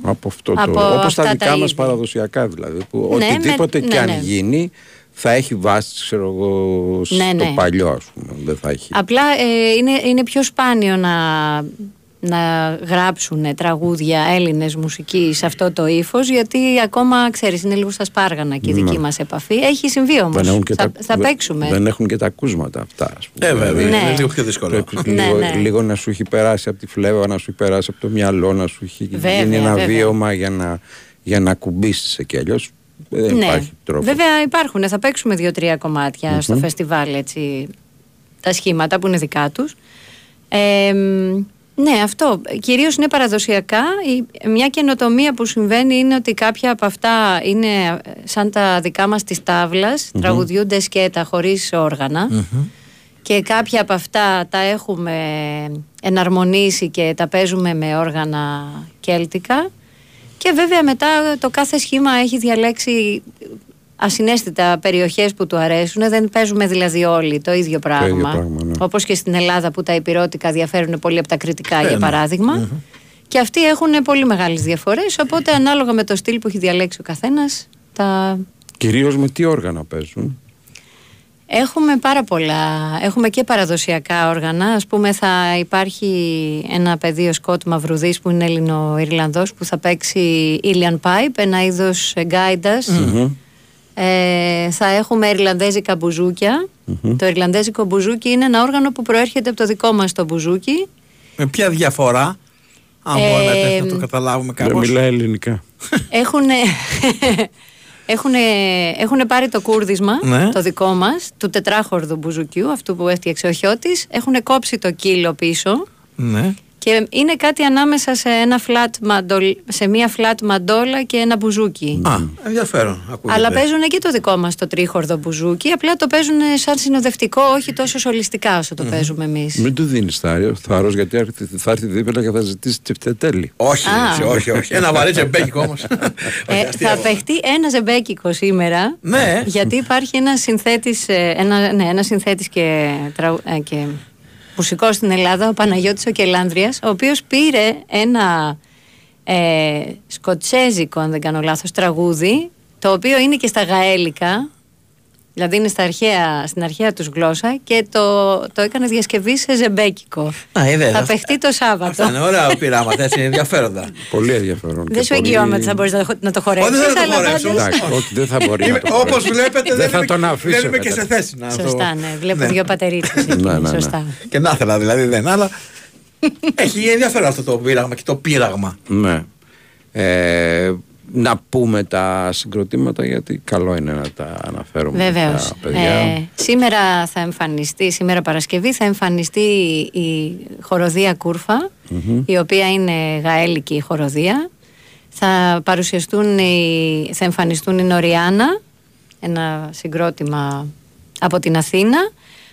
Από αυτό το, από όπως αυτά τα τα δικά μας είδη. παραδοσιακά δηλαδή, που Ναι, οτιδήποτε με- και ναι, αν ναι. γίνει θα έχει βάση, ξέρω εγώ, στο Ναι, ναι. παλιό ας πούμε, δεν θα έχει. Απλά ε, είναι, είναι πιο σπάνιο να, να γράψουν τραγούδια Έλληνες μουσικής σε αυτό το ύφος, γιατί ακόμα ξέρεις είναι λίγο στα σπάργανα και η δική Ναι. μας επαφή. Έχει συμβεί όμως. Δεν έχουν και θα, τα, θα δεν- παίξουμε. Δεν έχουν και τα ακούσματα αυτά. Ας πούμε. Ε, βέβαια, Ναι. είναι λίγο πιο δύσκολο. Πρέπει Ναι, λίγο, ναι. λίγο να σου έχει περάσει από τη φλέβα, να σου έχει περάσει από το μυαλό, να σου έχει Βέβαια, γίνει ένα βέβαια. βίωμα για να, για να κουμπίσεις και αλλιώς δεν ναι. υπάρχει τρόπος. Βέβαια υπάρχουν. Θα παίξουμε δύο-τρία κομμάτια στο φεστιβάλ έτσι, τα σχήματα που είναι δικά τους. Ε, μ, ναι, αυτό. Κυρίως είναι παραδοσιακά. Η- Μια καινοτομία που συμβαίνει είναι ότι κάποια από αυτά είναι ε, σαν τα δικά μας της ταβλας τραγουδιούνται σκέτα χωρίς όργανα. Και κάποια από αυτά τα έχουμε εναρμονίσει και τα παίζουμε με όργανα κέλτικα. Και βέβαια μετά το κάθε σχήμα έχει διαλέξει ασυναίσθητα περιοχές που του αρέσουν. Δεν παίζουμε δηλαδή όλοι το ίδιο πράγμα. πράγμα, ναι. Όπως και στην Ελλάδα που τα υπηρώτικα διαφέρουν πολύ από τα κριτικά, Ε, για ναι. παράδειγμα. Και αυτοί έχουν πολύ μεγάλες διαφορές, οπότε ανάλογα με το στυλ που έχει διαλέξει ο καθένας, τα Κυρίως με τι όργανα παίζουν; Έχουμε πάρα πολλά. Έχουμε και παραδοσιακά όργανα. Ας πούμε θα υπάρχει ένα παιδί ο Σκότ Μαυρουδής που είναι Έλληνο-Ιρλανδός που θα παίξει Ilian Pipe, ένα είδος γκάιντας. Ε, θα έχουμε Ιρλανδέζικα μπουζούκια. Το Ιρλανδέζικο μπουζούκι είναι ένα όργανο που προέρχεται από το δικό μας το μπουζούκι. Με ποια διαφορά, αν Ε, μπορούμε να το καταλάβουμε Δεν κάπως; μιλάει ελληνικά. Έχουν, έχουν, έχουν πάρει το κούρδισμα, Ναι. το δικό μας, του τετράχορδου μπουζουκιού, αυτού που έφτιαξε ο Χιώτης. Έχουν κόψει το κύλο πίσω Ναι. Και είναι κάτι ανάμεσα σε, ένα flat μαντολ, σε μία flat μαντόλα και ένα μπουζούκι. Α, ενδιαφέρον. ακούγεται. Αλλά παίζουν και το δικό μας το τρίχορδο μπουζούκι, απλά το παίζουν σαν συνοδευτικό, όχι τόσο σολιστικά όσο το παίζουμε εμείς. Μην του δίνεις θάρρο γιατί θα έρθει- θα έρθει δίπλα και θα ζητήσει τσιφτετέλη. Όχι, Α. έτσι, όχι, όχι. Ένα βαρύ τσεμπέκικο όμως. Ε, θα παιχτεί ένα ζεμπέκικο σήμερα. Ναι. Γιατί υπάρχει ένα συνθέτης, ε, ένα, ναι, ένα συνθέτης και, τραου- ε, και μουσικός στην Ελλάδα, ο Παναγιώτης ο Κελάνδριας, ο οποίος πήρε ένα ε, σκοτσέζικο, αν δεν κάνω λάθος, τραγούδι, το οποίο είναι και στα γαέλικα, δηλαδή είναι στα αρχαία, στην αρχαία τους γλώσσα και το, το έκανες διασκευή σε ζεμπέκικο. Α, είδες, θα αυτά- παιχτεί το Σάββατο. Αυτά είναι ωραία πειράματα, έτσι, ενδιαφέροντα. Πολύ ενδιαφέρον. Δεν και σου πολύ- εγγυώμαι ότι θα μπορείς να, το- να το χορέψεις. Όχι, δεν θα το χορέψω. Εντάξει, όχι, δεν θα μπορεί να το Όπως χορέψεις. βλέπετε, Δεν δεν, θα είμαι, τον αφήσω, δεν είμαι και σε κατά. θέση να το. Σωστά, ναι. Βλέπω Ναι. δύο πατερίτσες εκεί. Ναι, ναι, ναι. Σωστά. Και να ήθελα δηλαδή δεν, αλλά. Έχει ενδιαφέρον αυτό το πείραγμα και το πείραγμα. Ναι. Ε, να πούμε τα συγκροτήματα γιατί καλό είναι να τα αναφέρουμε Βεβαίως. τα παιδιά. Ε, σήμερα θα εμφανιστεί, σήμερα Παρασκευή, θα εμφανιστεί η χοροδία Κούρφα, Μμμ. η οποία είναι γαέλικη χοροδία. Θα παρουσιαστούν, οι, θα εμφανιστούν η Νοριάνα, ένα συγκρότημα από την Αθήνα.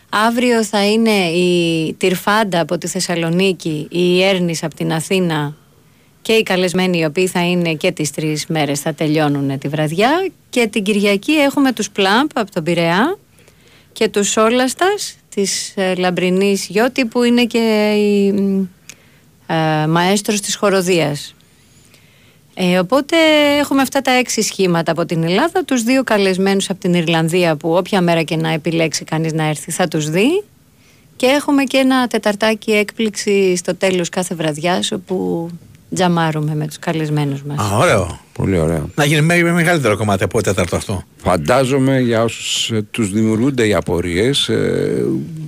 Αύριο θα είναι η Τυρφάντα από τη Θεσσαλονίκη, η Έρνης από την Αθήνα και οι καλεσμένοι οι οποίοι θα είναι και τις τρεις μέρες θα τελειώνουν τη βραδιά. Και την Κυριακή έχουμε τους Πλάμπ από τον Πειραιά και τους Σόλαστας της ε, Λαμπρινής Γιώτη που είναι και η μ, ε, μαέστρος της χοροδίας. Ε, οπότε έχουμε αυτά τα έξι σχήματα από την Ελλάδα, τους δύο καλεσμένους από την Ιρλανδία που όποια μέρα και να επιλέξει κανείς να έρθει θα τους δει. Και έχουμε και ένα τεταρτάκι έκπληξη στο τέλος κάθε βραδιάς όπου τζαμάρουμε με τους καλεσμένους μας. Α, ωραίο. Πολύ ωραία. Να γίνει με, με μεγαλύτερο κομμάτι από το τέταρτο αυτό. Φαντάζομαι για όσους ε, τους δημιουργούνται οι απορίες ε,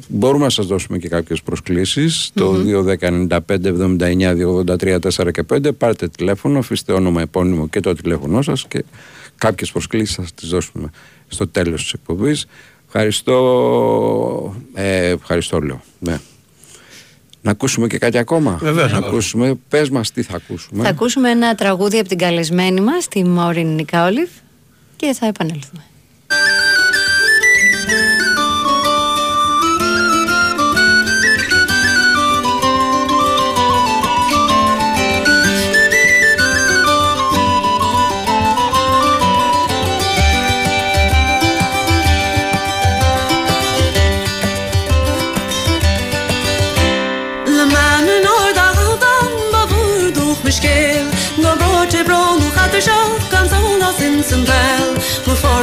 μπορούμε να σας δώσουμε και κάποιες προσκλήσεις το 2-10-95-79-283-4 και 5 πάρτε τηλέφωνο, αφήστε όνομα, επώνυμο και το τηλέφωνό σας και κάποιες προσκλήσεις θα σας τις δώσουμε στο τέλος της εκπομπής ευχαριστώ ε, ευχαριστώ λέω ναι. Να ακούσουμε και κάτι ακόμα. Βεβαίως, να να ακούσουμε. Πες μας τι θα ακούσουμε. Θα ακούσουμε ένα τραγούδι από την καλεσμένη μας, τη Μόριν Νικάολιβ και θα επανέλθουμε.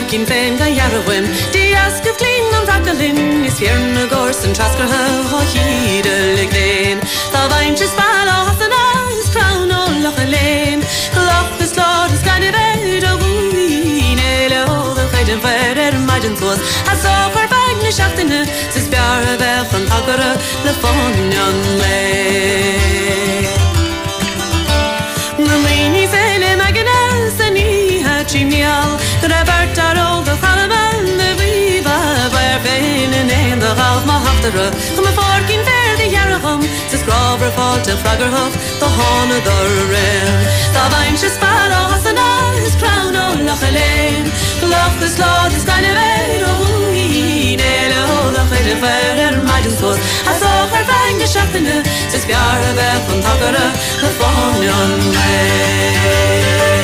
Joakim Fein ga jarrowem Diaske flin an rakelin Is firne gors an trasker ha ho hidelig den Tha weint is bal a hasan a is crown o loch a Loch is lor is gan i veid o wuin Ele o dhe chayden fer er maiden tuas Ha so far fag ne shachtene Sis a vel van hakere Le fon jan len Mamini sele maganas ani ha chimial Grava nach auf ma haftere Kom vor kin verde jarre hom Ze skraver fort en fragger hof Tá hána doré Tá baim se spa has an is crown on nach alleen. Gelach de sla is deine we Ele nach de ver er meidensfos Has och er wein geschaffene Ze spjarre we van takkere Gefangen me.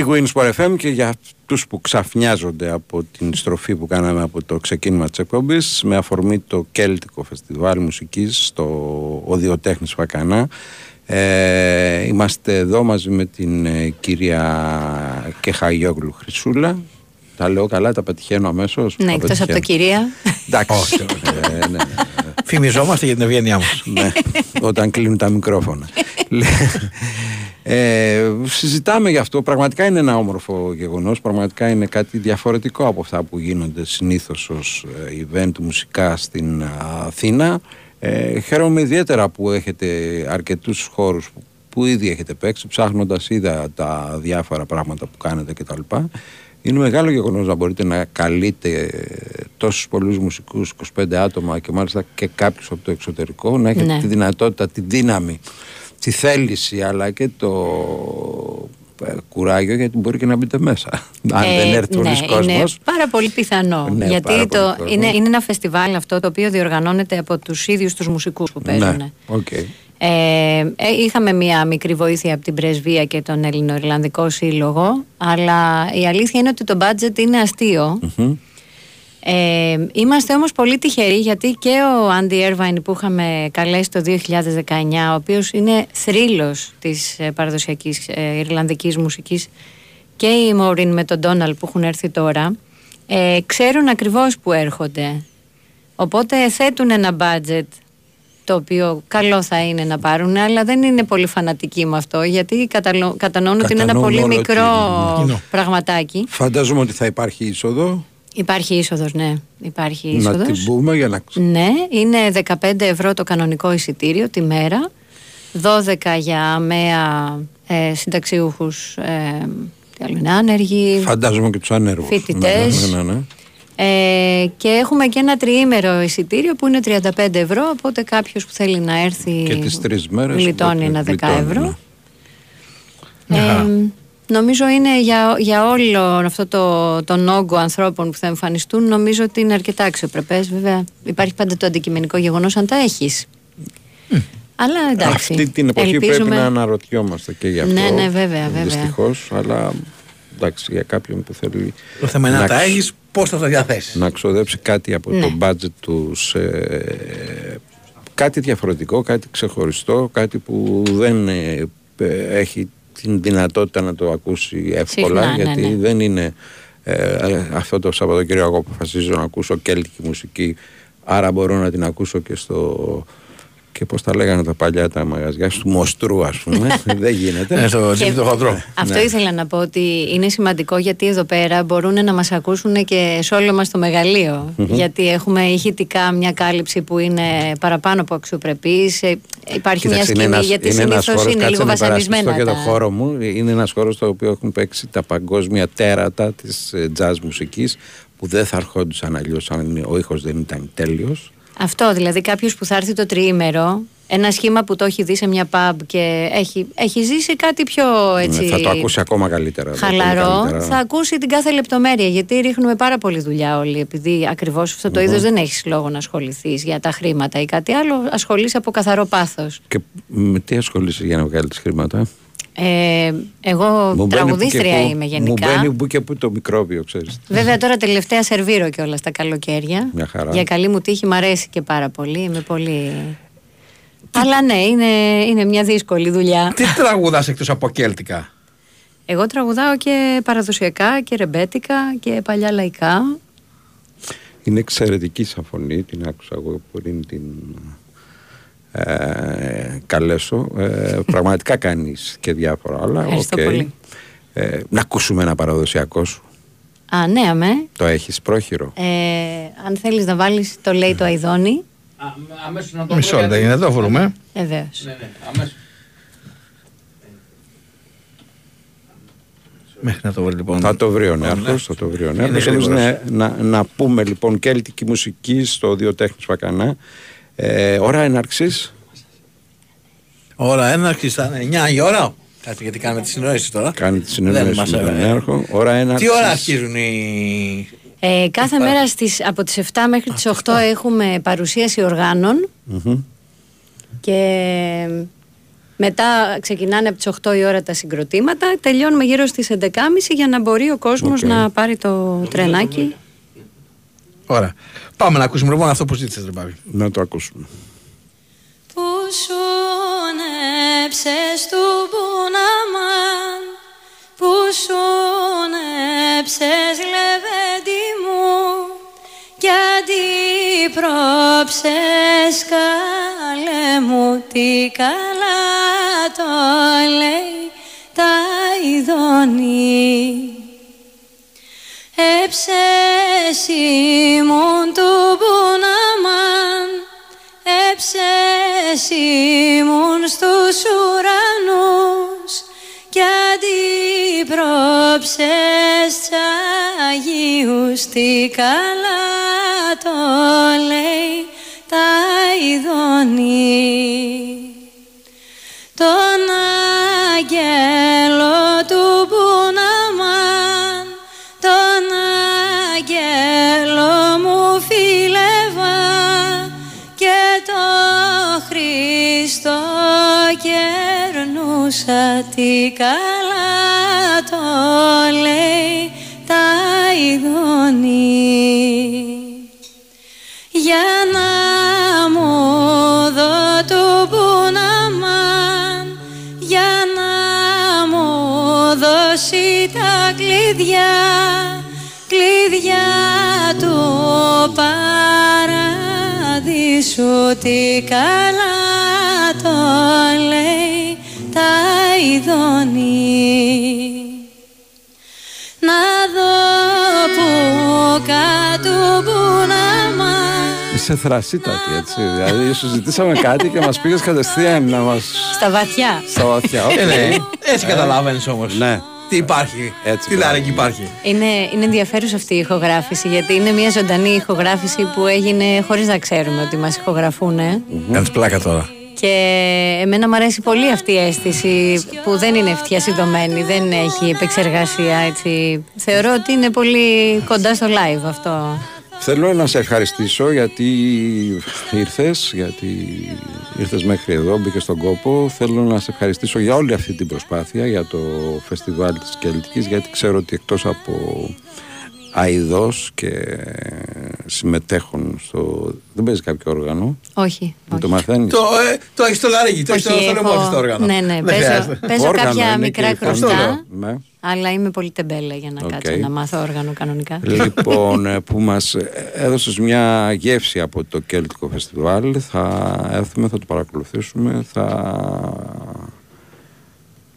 Big Wins for FM και για αυτούς που ξαφνιάζονται από την στροφή που κάναμε από το ξεκίνημα της εκπομπής με αφορμή το Κέλτικο Φεστιβάλ Μουσικής στο Οδιοτέχνης Φακανά ε, είμαστε εδώ μαζί με την ε, κυρία Κεχαγιόγλου Χρυσούλα τα λέω καλά, τα πετυχαίνω αμέσως; Ναι, Τα εκτός από το πετυχαίνω. κυρία. Εντάξει. ε, ναι, ναι, ναι. Φημιζόμαστε για την ευγένειά μας. ναι, όταν κλείνουν τα μικρόφωνα. ε, συζητάμε γι' αυτό. Πραγματικά είναι ένα όμορφο γεγονός. Πραγματικά είναι κάτι διαφορετικό από αυτά που γίνονται συνήθως ως ε, event μουσικά στην α, Αθήνα. Ε, χαίρομαι ιδιαίτερα που έχετε αρκετούς χώρους που, που ήδη έχετε παίξει. Ψάχνοντας είδα τα διάφορα πράγματα που κάνετε κτλ. Είναι μεγάλο γεγονός να μπορείτε να καλείτε τόσους πολλούς μουσικούς, 25 άτομα και μάλιστα και κάποιους από το εξωτερικό, να έχετε Ναι. τη δυνατότητα, τη δύναμη, τη θέληση αλλά και το ε, κουράγιο γιατί μπορεί και να μπείτε μέσα. Αν Ε, δεν έρθει ναι, πολλής είναι κόσμος. πάρα πολύ πιθανό. Ναι, πάρα γιατί πολύ το, κόσμο. είναι, είναι ένα φεστιβάλ αυτό το οποίο διοργανώνεται από τους ίδιους τους μουσικούς που παίζουν. Ναι, οκ. Ε, ε, είχαμε μία μικρή βοήθεια από την Πρεσβεία και τον Ελληνοϊρλανδικό Σύλλογο, αλλά η αλήθεια είναι ότι το budget είναι αστείο. Μμμ. Ε, είμαστε όμως πολύ τυχεροί γιατί και ο Άντι Έρβαϊν που είχαμε καλέσει το 2019 ο οποίος είναι θρύλος της ε, παραδοσιακής ε, Ιρλανδικής μουσικής και η Μόριν με τον Ντόναλ που έχουν έρθει τώρα ε, ξέρουν ακριβώς που έρχονται οπότε θέτουν ένα budget το οποίο καλό θα είναι να πάρουν αλλά δεν είναι πολύ φανατικοί με αυτό γιατί καταλο- κατανοούν ότι είναι ένα Κατανοούν πολύ όλο μικρό ότι είναι. πραγματάκι Φαντάζομαι ότι θα υπάρχει είσοδο. Υπάρχει είσοδος, ναι. Υπάρχει Να είσοδος. την πούμε για να ξέρουμε. Ναι, είναι 15 ευρώ το κανονικό εισιτήριο τη μέρα, 12 για αμαία ε, συνταξιούχους, ε, τι άλλο είναι, άνεργοι, Φαντάζομαι και τους ανέργους. Φοιτητές. Ναι, ναι, ναι, ναι. ε, και έχουμε και ένα τριήμερο εισιτήριο που είναι 35 ευρώ, οπότε κάποιος που θέλει να έρθει Και τις τρεις μέρες. γλιτώνει οπότε ένα 10 γλιτώνει, ευρώ. ναι. Ε, νομίζω είναι για, για όλο αυτό το, τον όγκο ανθρώπων που θα εμφανιστούν νομίζω ότι είναι αρκετά αξιοπρεπές βέβαια υπάρχει πάντα το αντικειμενικό γεγονός αν τα έχεις αλλά εντάξει Αυτή την εποχή ελπίζουμε- πρέπει να αναρωτιόμαστε και γι' αυτό. Ναι, ναι, βέβαια, βέβαια. Δυστυχώς, αλλά εντάξει, για κάποιον που θέλει Το θέμα είναι να τα ξ- έχεις, πώς θα τα διαθέσεις. να ξοδέψει κάτι από Ναι. το budget τους σε κάτι διαφορετικό, κάτι ξεχωριστό, κάτι που δεν ε, ε, έχει την δυνατότητα να το ακούσει εύκολα, Συχνά, ναι, γιατί ναι. δεν είναι ε, ε, αυτό το Σαββατοκύριακο εγώ αποφασίζω να ακούσω κέλτικη μουσική, άρα μπορώ να την ακούσω και στο και πώς τα λέγανε τα παλιά τα μαγαζιά, του Μοστρού ας πούμε, δεν γίνεται. Ε, στο Και- το χοντρό. Αυτό Ναι. ήθελα να πω ότι είναι σημαντικό γιατί εδώ πέρα μπορούν να μας ακούσουν και σε όλο μας το μεγαλείο. Μμμ. Γιατί έχουμε ηχητικά μια κάλυψη που είναι παραπάνω από αξιοπρεπής. Ε, Υπάρχει μια Κοίταξε, σκηνή γιατί ένας συνήθως χώρος, είναι κάτσε λίγο να υπερασπιστώ βασανισμένα. για το τα- χώρο μου. Είναι ένας χώρος στο οποίο έχουν παίξει τα παγκόσμια τέρατα της ε, jazz μουσικής που δεν θα ερχόντουσαν αλλιώς αν ο ήχος δεν ήταν τέλειος. Αυτό δηλαδή κάποιος που θα έρθει το τριήμερο, ένα σχήμα που το έχει δει σε μια pub και έχει, έχει ζήσει κάτι πιο έτσι. Ναι, θα το ακούσει ακόμα καλύτερα. πολύ Χαλαρό, καλύτερα. θα ακούσει την κάθε λεπτομέρεια γιατί ρίχνουμε πάρα πολύ δουλειά όλοι. Επειδή ακριβώς αυτό το Μμμ. είδος δεν έχεις λόγο να ασχοληθείς για τα χρήματα ή κάτι άλλο, ασχολείσαι από καθαρό πάθος. Και με τι ασχολείσαι για να βγάλεις χρήματα; Ε, εγώ Μου μπαίνει που και τραγουδίστρια που- είμαι Μου γενικά. μπαίνει που και που το μικρόβιο, ξέρεις. Βέβαια τώρα τελευταία σερβίρω και όλα στα καλοκαίρια. Μια χαρά. Για καλή μου τύχη μ' αρέσει και πάρα πολύ. Είμαι πολύ. Αλλά ναι, είναι, είναι μια δύσκολη δουλειά. Τι τραγουδάς εκτός από κέλτικα; Εγώ τραγουδάω και παραδοσιακά και ρεμπέτικα και παλιά λαϊκά. Είναι εξαιρετική σαν φωνή, την άκουσα εγώ πριν την ε, καλέσω. Ε, πραγματικά κάνεις και διάφορα άλλα. Ευχαριστώ οκ. πολύ. Ε, να ακούσουμε ένα παραδοσιακό σου. Α, ναι, αμέ. Το έχεις πρόχειρο. Ε, αν θέλεις να βάλεις το λέει το Αϊδόνι. Αμέσως να το Μισό βρω, λεπτό, γιατί- είναι εδώ, βρούμε. Βεβαίως. Ναι, ναι, αμέσως. Μέχρι να το βρει λοιπόν. Θα το βρει ο Νέαρχος, θα το βρει ο Είναι Νέαρχος. Εμείς γρήγορος. να, να, να πούμε λοιπόν κέλτικη μουσική στο δύο τέχνης Βακανά. Ε, ώρα έναρξης. Ώρα έναρξης θα είναι 9 η ώρα. Κάτι γιατί κάνουμε τη συνεννόηση τώρα. Κάνει τη Δεν συνεννόηση μας με τον έβαλε. Νέαρχο. Ώρα έναρξης. Τι ώρα αρχίζουν οι. Ε, κάθε μέρα στις, από τις 7 μέχρι τις 8 έχουμε παρουσίαση οργάνων Μμμ. και μετά ξεκινάνε από τις 8 η ώρα τα συγκροτήματα. Τελειώνουμε γύρω στις 11.30 για να μπορεί ο κόσμος Οκ. να πάρει το τρενάκι. Ωραία. Πάμε να ακούσουμε λοιπόν αυτό που ζήτησες, ρε Πάβη. Να το ακούσουμε. Που σούνεψες του μπουναμάν Που σούνεψες λεβέντι μου Κι αντίπροψες καλέ μου Τι καλά το λέει τα ειδονή Έψες ήμουν του μπουναμάν. Έψες ήμουν στους ουρανούς. Κι αντίπροψες τσαγίους Τι καλά το λέει τα ειδονή τι καλά το λέει τα ειδονή για να μου δω του μπουναμάν για να μου δώσει τα κλειδιά κλειδιά του παραδείσου. Τι καλά το λέει τα ειδονή να δω που κάτω μπουναμάν Είσαι θρασίτατη, έτσι. Δηλαδή, σου ζητήσαμε κάτι και μας πήγες κατευθείαν να μα. Στα βαθιά. στα βαθιά. Οκ. Ε, ναι. Έτσι καταλάβαινες όμως. Ναι. Τι υπάρχει. Έτσι, Τι μπράβο. λάρικη υπάρχει. Είναι, είναι ενδιαφέρουσα αυτή η ηχογράφηση γιατί είναι μια ζωντανή ηχογράφηση που έγινε χωρίς να ξέρουμε ότι μας ηχογραφούν. Κάνεις πλάκα τώρα. Και εμένα μου αρέσει πολύ αυτή η αίσθηση που δεν είναι φτιασιδωμένη, δεν έχει επεξεργασία έτσι. Θεωρώ ότι είναι πολύ κοντά στο live αυτό. Θέλω να σε ευχαριστήσω γιατί ήρθες, γιατί ήρθες μέχρι εδώ, μπήκες στον κόπο. Θέλω να σε ευχαριστήσω για όλη αυτή την προσπάθεια, για το φεστιβάλ της Κελτικής, γιατί ξέρω ότι εκτός από αειδός και συμμετέχουν στο... Δεν παίζει κάποιο όργανο. Όχι. Δεν το μαθαίνεις; Το, ε, το έχεις στο λαρύγγι, το έχεις στο Όχι, στο λαιμό έχω- της το όργανο. Ναι, ναι, Δεν παίζω, χρειάζεται. παίζω Όργανο κάποια είναι μικρά και η φωνή. κρουστά, Ναι. αλλά είμαι πολύ τεμπέλα για να Οκ. κάτσω να μάθω όργανο κανονικά. λοιπόν, ε, που μας ε, έδωσες μια γεύση από το Κέλτικο Φεστιβάλ. Θα έρθουμε, θα το παρακολουθήσουμε θα...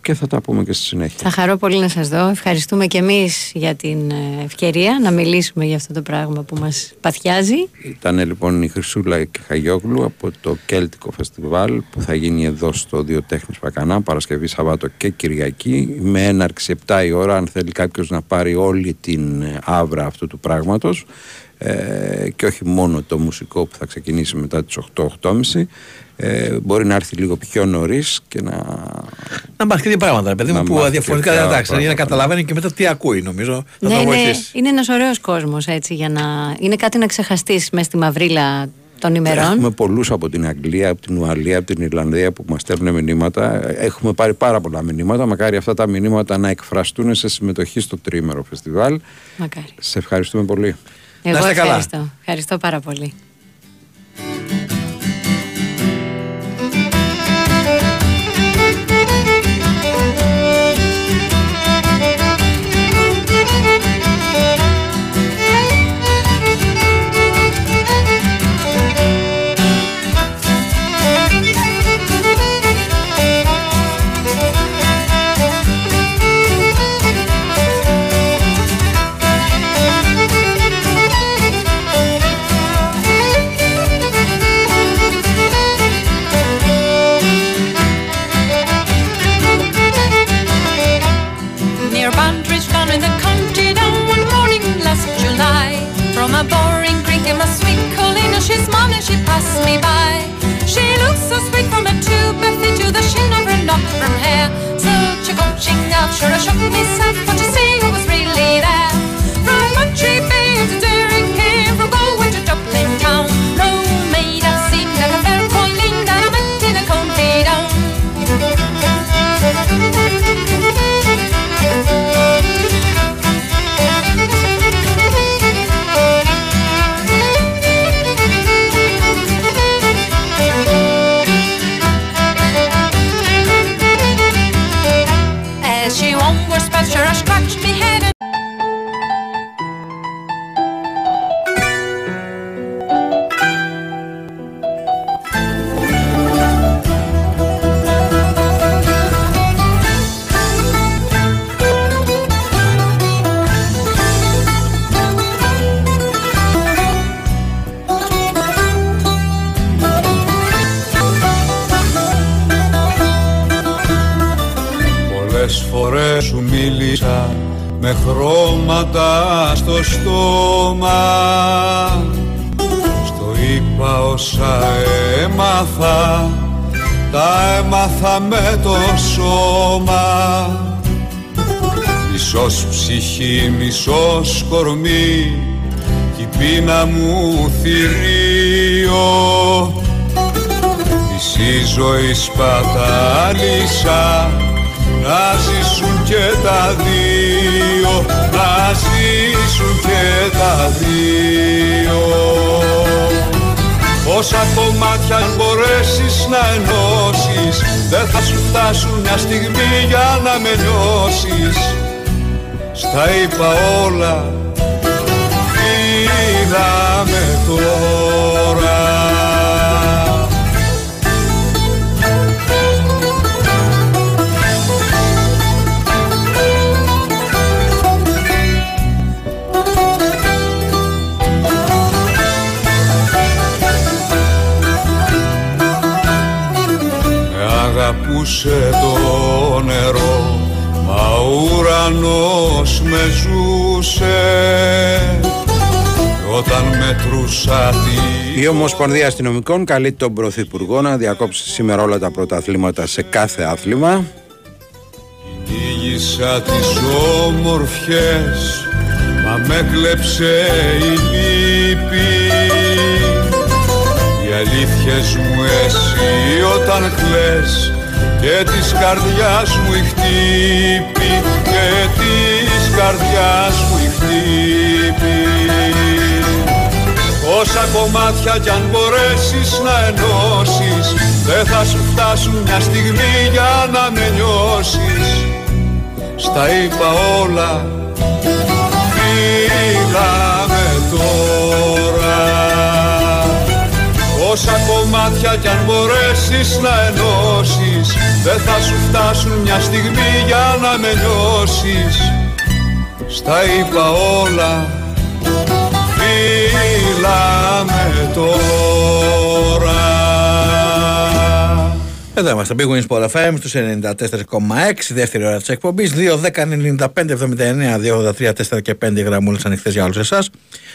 και θα τα πούμε και στη συνέχεια. Θα χαρώ πολύ να σας δω. Ευχαριστούμε και εμείς για την ε, ευκαιρία να μιλήσουμε για αυτό το πράγμα που μας παθιάζει. Ήταν λοιπόν η Χρυσούλα και Χαγιόγλου από το Κέλτικο Φεστιβάλ που θα γίνει εδώ στο Δύο Τέχνης Πακανά Παρασκευή, Σαββάτο και Κυριακή με έναρξη 7 η ώρα αν θέλει κάποιος να πάρει όλη την ε, άβρα αυτού του πράγματος ε, και όχι μόνο το μουσικό που θα ξεκινήσει μετά τις 8-8.30 ε, μπορεί να έρθει λίγο πιο νωρίς και να Να μάθει και δύο πράγματα, ρε παιδί Να μου, που μάθει διαφορετικά και δεν τα τα ξέρει, για να πράγματα. καταλαβαίνει και μετά τι ακούει, νομίζω. Θα Ναι, τον είναι, βοηθήσει. είναι ένας ωραίος κόσμος έτσι για να... Είναι κάτι να ξεχαστείς μέσα στη μαυρίλα των ημερών. Έχουμε πολλούς από την Αγγλία, από την Ουαλία, από την Ιρλανδία που μας στέλνουν μηνύματα. Έχουμε πάρει πάρα πολλά μηνύματα. Μακάρι αυτά τα μηνύματα να εκφραστούν σε συμμετοχή στο τρίμερο φεστιβάλ. Μακάρι. Σε ευχαριστούμε πολύ. Εγώ είστε καλά. ευχαριστώ. Ευχαριστώ πάρα πολύ. Up, sure I shook myself, but you see Πολλές φορές σου μίλησα με χρώματα στο στόμα. Στο είπα όσα έμαθα Τα έμαθα με το σώμα. Μισός ψυχή, μισός κορμί Κι η πείνα μου θηρίο. Μισή ζωή σπατάλησα να ζήσουν και τα δύο Να ζήσουν και τα δύο. Όσα κομμάτια αν μπορέσεις να ενώσεις Δεν θα σου φτάσουν μια στιγμή για να με νιώσεις. Στα είπα όλα Είδαμε τώρα αγαπούσε το νερό Μα ο ουρανός με ζούσε Κι Όταν μετρούσα τη Η Ομοσπονδία Αστυνομικών καλεί τον Πρωθυπουργό να διακόψει σήμερα όλα τα πρωταθλήματα σε κάθε άθλημα. Κυνήγησα τις όμορφιες Μα με κλέψε η λύπη Οι αλήθειες μου εσύ όταν κλαις Και της καρδιάς μου η χτύπη Και της καρδιάς μου η χτύπη. Όσα κομμάτια κι αν μπορέσεις να ενώσεις Δεν θα σου φτάσουν μια στιγμή για να με νιώσεις. Στα είπα όλα Φύγαμε τώρα Όσα κομμάτια κι αν μπορέσεις να ενώσεις Δεν θα σου φτάσουν μια στιγμή για να με νιώσεις Στα είπα όλα Φύλαμε τώρα Εδώ είμαστε, Big Wings Sport FM στους 94,6, δεύτερη ώρα της εκπομπής, 2, 10, 95, 79, 283, 4 και 5 γραμμούλες ανοιχτές για όλους εσάς.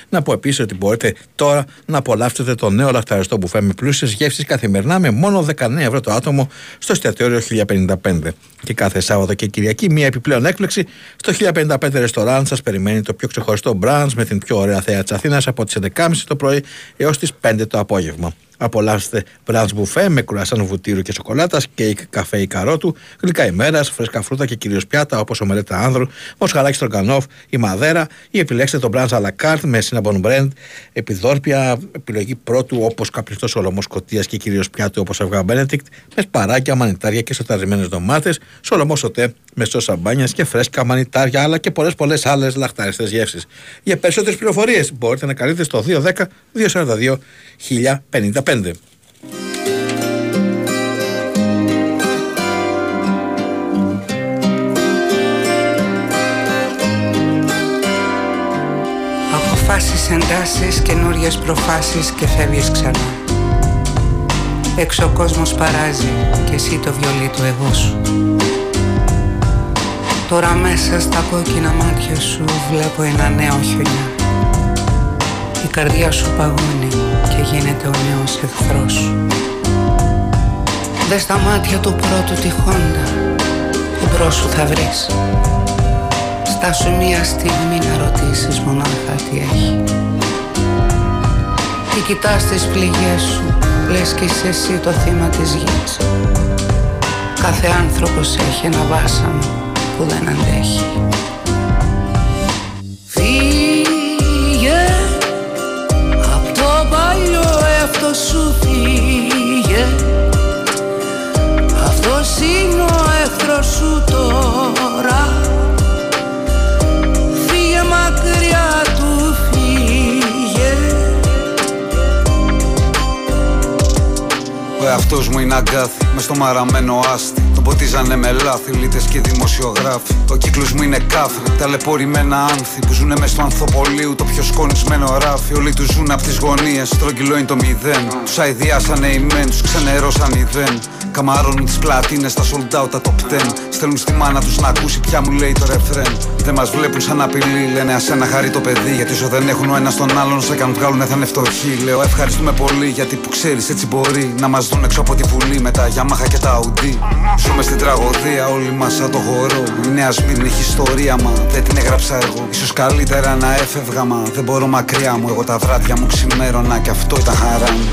Να πω επίσης ότι μπορείτε τώρα να απολαύσετε το νέο λαχταριστό μπουφέ με πλούσιες γεύσεις καθημερινά με μόνο 19 ευρώ το άτομο στο εστιατόριο 1055. Και κάθε Σάββατο και Κυριακή μία επιπλέον έκπληξη στο 1055 ρεστοράν σας περιμένει το πιο ξεχωριστό brunch με την πιο ωραία θέα της Αθήνας από τις 11.30 το πρωί έως τις 5 το απόγευμα. Απολαύστε brunch buffet με κουρασάν βουτύρου και σοκολάτας, κέικ, καφέ ή καρότου, γλυκά ημέρας, φρέσκα φρούτα και κυρίως πιάτα όπως ομελέτα άνδρου, μοσχαράκι στρογγανόφ ή μαδέρα ή επιλέξτε το brunch à la carte με cinnamon blend, επιδόρπια, επιλογή πρώτου όπως καπνιστός ολομό σκοτία και κυρίως πιάτου όπως αυγά Benedict, με σπαράκια, μανιτάρια και σοταρισμένες ντομάτες, σολομός σωτέ με σώσα μπάνιας και φρέσκα μανιτάρια αλλά και πολλές πολλές άλλες λαχτάριστε γεύσεις. Για περισσότερες πληροφορίες μπορείτε να καλείτε στο 210 242 1055. Αποφάσεις, εντάσεις, καινούριες προφάσεις και φεύγεις ξανά. Έξω ο κόσμος παράζει και εσύ το βιολί του εγώ σου. Τώρα μέσα στα κόκκινα μάτια σου βλέπω ένα νέο χιονιά. Η καρδιά σου παγώνει και και γίνεται ο νέος εχθρός σου. Δες στα μάτια του πρώτου τη χόντα Εμπρός σου θα βρεις Στάσου μία στιγμή να ρωτήσεις μονάχα τι έχει. Και κοιτάς τις πληγές σου Λες κι είσαι εσύ το θύμα της γης. Κάθε άνθρωπος έχει ένα βάσανο που δεν αντέχει. Φύγε Απ' το παλιό εαυτό σου φύγε. Αυτός είναι ο εχθρός σου τώρα εαυτός μου είναι αγκάθι μες στο μαραμένο άστι. Τον ποτίζανε με λάθη, λίτες και δημοσιογράφοι. Ο κύκλος μου είναι κάφρι, ταλαιπωρημένα άνθη Που ζουνε μες στο ανθοπολίου, το πιο σκονισμένο ράφι. Όλοι τους ζουν απ' τις γωνίες, στρογγυλό είναι το μηδέν. Τους αηδιάσανε οι μεν, τους ξενερώσαν οι δεν Καμαρώνουν τις πλατίνες, τα sold out, τα top 10 Στέλνουν στη μάνα τους να ακούσει πια μου λέει το ρεφρέν. Δεν μας βλέπουν σαν απειλή, λένε ας ένα χαρεί το παιδί Γιατί όσο δεν έχουν ο ένας τον άλλον, σε κάνουν βγάλουν θα είναι φτωχοί Λέω ευχαριστούμε πολύ γιατί που ξέρεις έτσι μπορεί Να μας δουν έξω από τη βουλή με τα Yamaha και τα Audi. Ζούμε στην τραγωδία όλοι μας σαν το χορό. Η Νέα Σμύρνη έχει ιστορία μα δεν την έγραψα εγώ. Ίσως καλύτερα να έφευγα μα δεν μπορώ μακριά μου. Εγώ τα βράδια μου ξημέρωνα και αυτό ήταν χαρά μου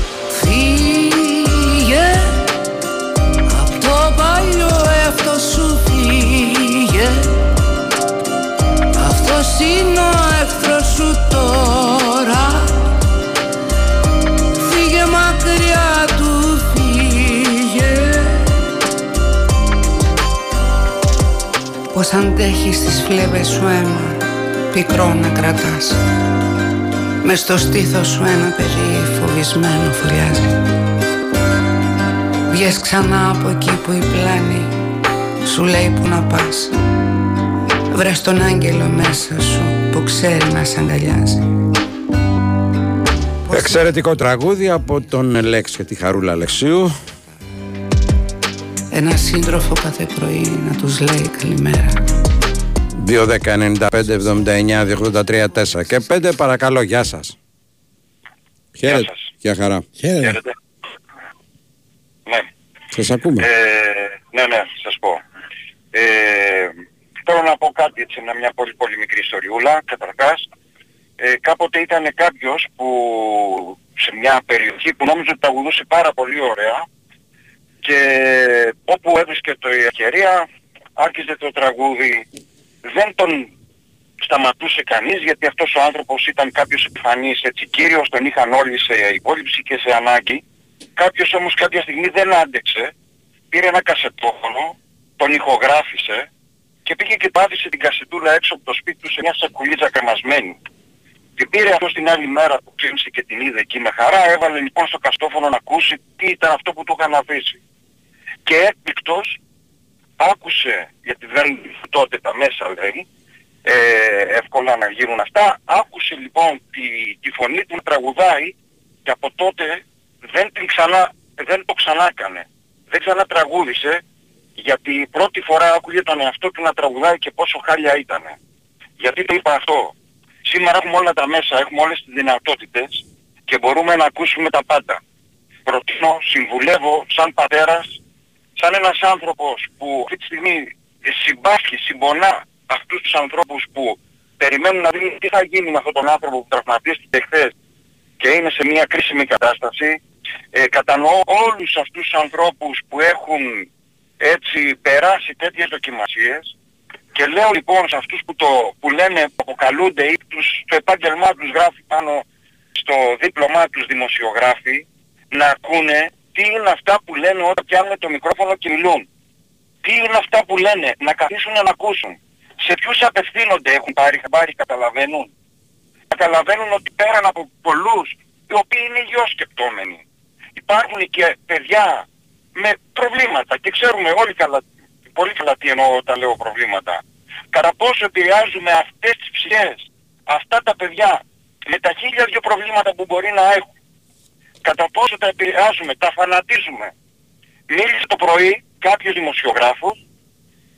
αντέχεις τις φλέβες σου αίμα Πικρό να κρατάς. Μες στο στήθος σου ένα παιδί φοβισμένο φωλιάζει. Βγες ξανά από εκεί που η πλάνη Σου λέει που να πας. Βρες τον άγγελο μέσα σου Που ξέρει να σ' αγκαλιάζει. Εξαιρετικό τραγούδι από τον Λέξη και τη Χαρούλα Αλεξίου. Ένα σύντροφο κάθε πρωί να τους λέει καλημέρα 2-10-95-79-283-4 και 5 παρακαλώ, γεια σας. Χαίρετε. Γεια χαρά. Χαίρετε. Ναι. Σας ακούμε. Ε, ναι, ναι, σας πω. Ε, θέλω να πω κάτι έτσι, ένα- μια πολύ πολύ μικρή ιστοριούλα, καταρχάς. Ε, κάποτε ήταν κάποιος που σε μια περιοχή που νόμιζε ότι τραγουδούσε πάρα πολύ ωραία και όπου έβρισκε το η ευκαιρία άρχιζε το τραγούδι. Δεν τον σταματούσε κανείς γιατί αυτός ο άνθρωπος ήταν κάποιος επιφανής έτσι κύριος, τον είχαν όλοι σε υπόλοιψη και σε ανάγκη. Κάποιος όμως κάποια στιγμή δεν άντεξε, πήρε ένα κασετόφωνο, τον ηχογράφησε και πήγε και πάτησε την κασετούλα έξω από το σπίτι του σε μια σακουλίτσα κρεμασμένη. Την πήρε αυτό την άλλη μέρα που ξύπνησε και την είδε εκεί με χαρά, έβαλε λοιπόν στο καστόφωνο να ακούσει τι ήταν αυτό που του είχαν αφήσει. Και έκπληκτος άκουσε, γιατί δεν τότε τα μέσα λέει, ε, εύκολα να γίνουν αυτά, άκουσε λοιπόν τη, τη φωνή του να τραγουδάει και από τότε δεν, την ξανά, δεν το ξανά έκανε. Δεν ξανά τραγούδισε γιατί πρώτη φορά άκουγε τον εαυτό του να τραγουδάει και πόσο χάλια ήταν. Γιατί το είπα αυτό. Σήμερα έχουμε όλα τα μέσα, έχουμε όλες τις δυνατότητες και μπορούμε να ακούσουμε τα πάντα. Προτείνω, συμβουλεύω σαν πατέρας, σαν ένας άνθρωπος που αυτή τη στιγμή συμπάσχει, συμπονά αυτούς τους ανθρώπους που περιμένουν να δουν τι θα γίνει με αυτόν τον άνθρωπο που τραυματίστηκε χθες και είναι σε μια κρίσιμη κατάσταση. Ε, κατανοώ όλους αυτούς τους ανθρώπους που έχουν έτσι περάσει τέτοιες δοκιμασίες και λέω λοιπόν σε αυτούς που, το, που λένε, που αποκαλούνται ή τους, το επάγγελμά τους γράφει πάνω στο δίπλωμά τους δημοσιογράφοι να ακούνε τι είναι αυτά που λένε όταν πιάνουν το μικρόφωνο και μιλούν; Τι είναι αυτά που λένε, να καθίσουν να ακούσουν. Σε ποιους απευθύνονται έχουν πάρει χαμπάρι, καταλαβαίνουν; Καταλαβαίνουν ότι πέραν από πολλούς, οι οποίοι είναι υγιοσκεπτόμενοι, υπάρχουν και παιδιά με προβλήματα και ξέρουμε όλοι καλά, πολύ καλά τι εννοώ όταν λέω προβλήματα. Κατά πόσο επηρεάζουμε αυτές τις ψυχές, αυτά τα παιδιά με τα χίλια δυο προβλήματα που μπορεί να έχουν. Κατά πόσο τα επηρεάζουμε, τα φανατίζουμε. Μίλησε το πρωί κάποιος δημοσιογράφος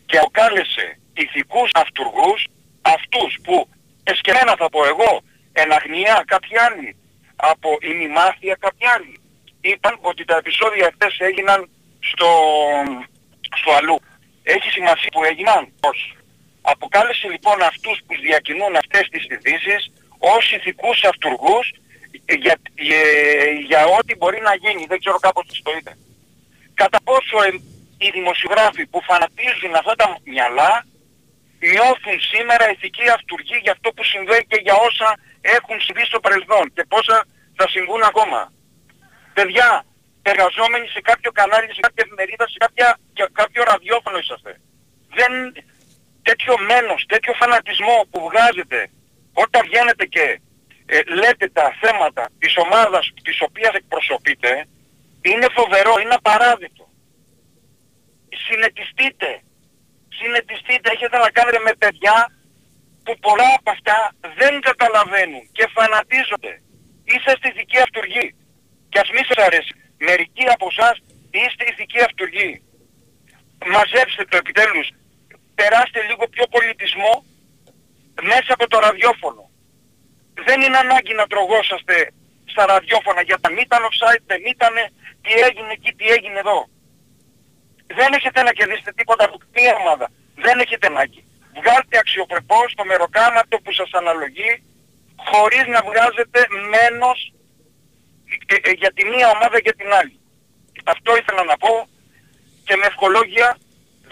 και αποκάλεσε ηθικούς αυτούργους αυτούς που εσκεμένα θα πω εγώ, εν αγνία κάποιοι άλλοι από ημιμάθεια κάποιοι άλλοι. Είπαν ότι τα επεισόδια αυτές έγιναν στο, στο αλλού. Έχει σημασία που έγιναν. Όχι. Αποκάλεσε λοιπόν αυτούς που διακινούν αυτές τις ειδήσεις ως ηθικούς αυτούργους για, για, για ό,τι μπορεί να γίνει. Δεν ξέρω κάπως τι το είπε. Κατά πόσο ε, οι δημοσιογράφοι που φανατίζουν αυτά τα μυαλά νιώθουν σήμερα ηθική αυτούργη για αυτό που συμβαίνει και για όσα έχουν συμβεί στο παρελθόν και πόσα θα συμβούν ακόμα. Παιδιά, εργαζόμενοι σε κάποιο κανάλι, σε κάποια εφημερίδα, σε κάποια, και κάποιο ραδιόφωνο είσαστε. Δεν, τέτοιο μένος, τέτοιο φανατισμό που βγάζετε όταν βγαίνετε και ε, λέτε τα θέματα της ομάδας της οποίας εκπροσωπείτε είναι φοβερό, είναι απαράδεκτο. Συνετιστείτε. Συνετιστείτε. Έχετε να κάνετε με παιδιά που πολλά από αυτά δεν καταλαβαίνουν και φανατίζονται. Είσαστε ηθική αυτούργοι. Και ας μη σας αρέσει. Μερικοί από εσάς είστε ηθική αυτούργοι. Μαζέψτε το επιτέλους. Περάστε λίγο πιο πολιτισμό μέσα από το ραδιόφωνο. Δεν είναι ανάγκη να τρογόσαστε στα ραδιόφωνα για τα μη ήταν offside, δεν ήταν, τι έγινε εκεί, τι έγινε εδώ. Δεν έχετε να κερδίσετε τίποτα από μία ομάδα. Δεν έχετε ανάγκη. Βγάλτε αξιοπρεπώς το μεροκάματο που σας αναλογεί χωρίς να βγάζετε μένος ε, ε, για τη μία ομάδα και την άλλη. Αυτό ήθελα να πω και με ευχολόγια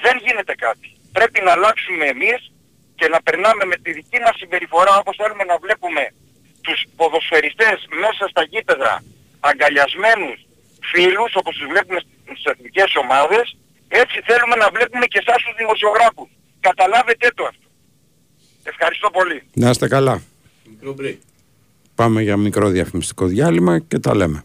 δεν γίνεται κάτι. Πρέπει να αλλάξουμε εμείς και να περνάμε με τη δική μας συμπεριφορά όπως θέλουμε να βλέπουμε τους ποδοσφαιριστές μέσα στα γήπεδα αγκαλιασμένους φίλους όπως τους βλέπουμε στις εθνικές ομάδες έτσι θέλουμε να βλέπουμε και εσάς τους δημοσιογράφους. Καταλάβετε το αυτό. Ευχαριστώ πολύ. Να είστε καλά. Πάμε για μικρό διαφημιστικό διάλειμμα και τα λέμε.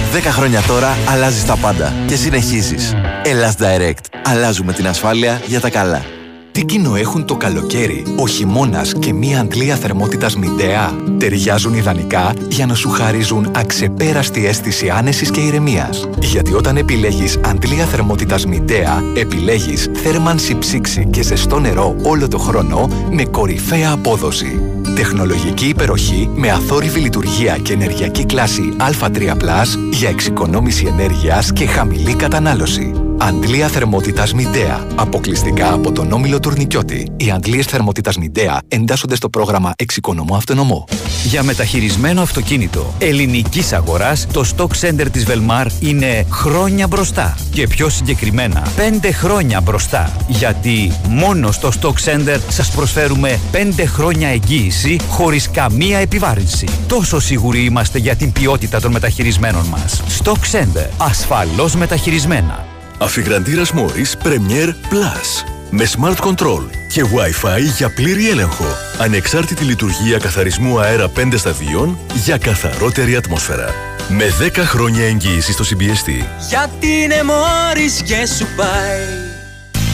10 χρόνια τώρα αλλάζεις τα πάντα και συνεχίζεις. Ελλάς Direct. Αλλάζουμε την ασφάλεια για τα καλά. Τι κοινό έχουν το καλοκαίρι, ο χειμώνας και μία αντλία θερμότητας Μιντέα. Ταιριάζουν ιδανικά για να σου χαρίζουν αξεπέραστη αίσθηση άνεσης και ηρεμίας. Γιατί όταν επιλέγεις αντλία θερμότητας Μιντέα, επιλέγεις θέρμανση ψήξη και ζεστό νερό όλο το χρόνο με κορυφαία απόδοση. Τεχνολογική υπεροχή με αθόρυβη λειτουργία και ενεργειακή κλάση Α3+, για εξοικονόμηση ενέργειας και χαμηλή κατανάλωση. Αντλία θερμότητας Μιντέα. Αποκλειστικά από τον όμιλο Τουρνικιώτη. Οι αντλίες θερμότητας Μιντέα εντάσσονται στο πρόγραμμα Εξοικονομώ Αυτονομό. Για μεταχειρισμένο αυτοκίνητο ελληνικής αγοράς, το Stock Center της Velmar είναι χρόνια μπροστά. Και πιο συγκεκριμένα, 5 χρόνια μπροστά. Γιατί μόνο στο Stock Center σας προσφέρουμε 5 χρόνια εγγύηση χωρίς καμία επιβάρυνση. Τόσο σίγουροι είμαστε για την ποιότητα των μεταχειρισμένων μας. Stock Center. Ασφαλώς μεταχειρισμένα. Αφιγραντήρας Morris Premier Plus. Με Smart Control και Wi-Fi για πλήρη έλεγχο. Ανεξάρτητη λειτουργία καθαρισμού αέρα 5 σταδίων για καθαρότερη ατμόσφαιρα. Με 10 χρόνια εγγύηση στο CBST. Γιατί είναι μόρις και σου πάει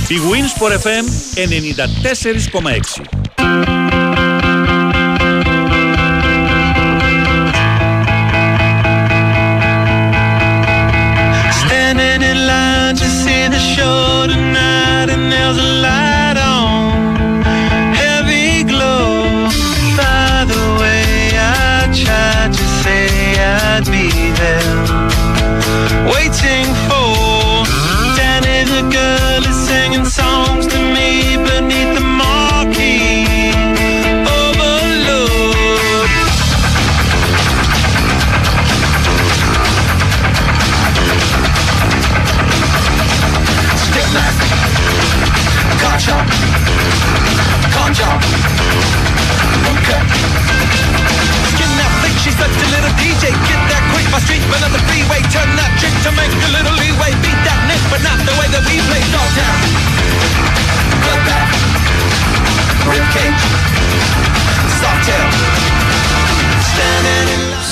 Η Winsport FM 94,6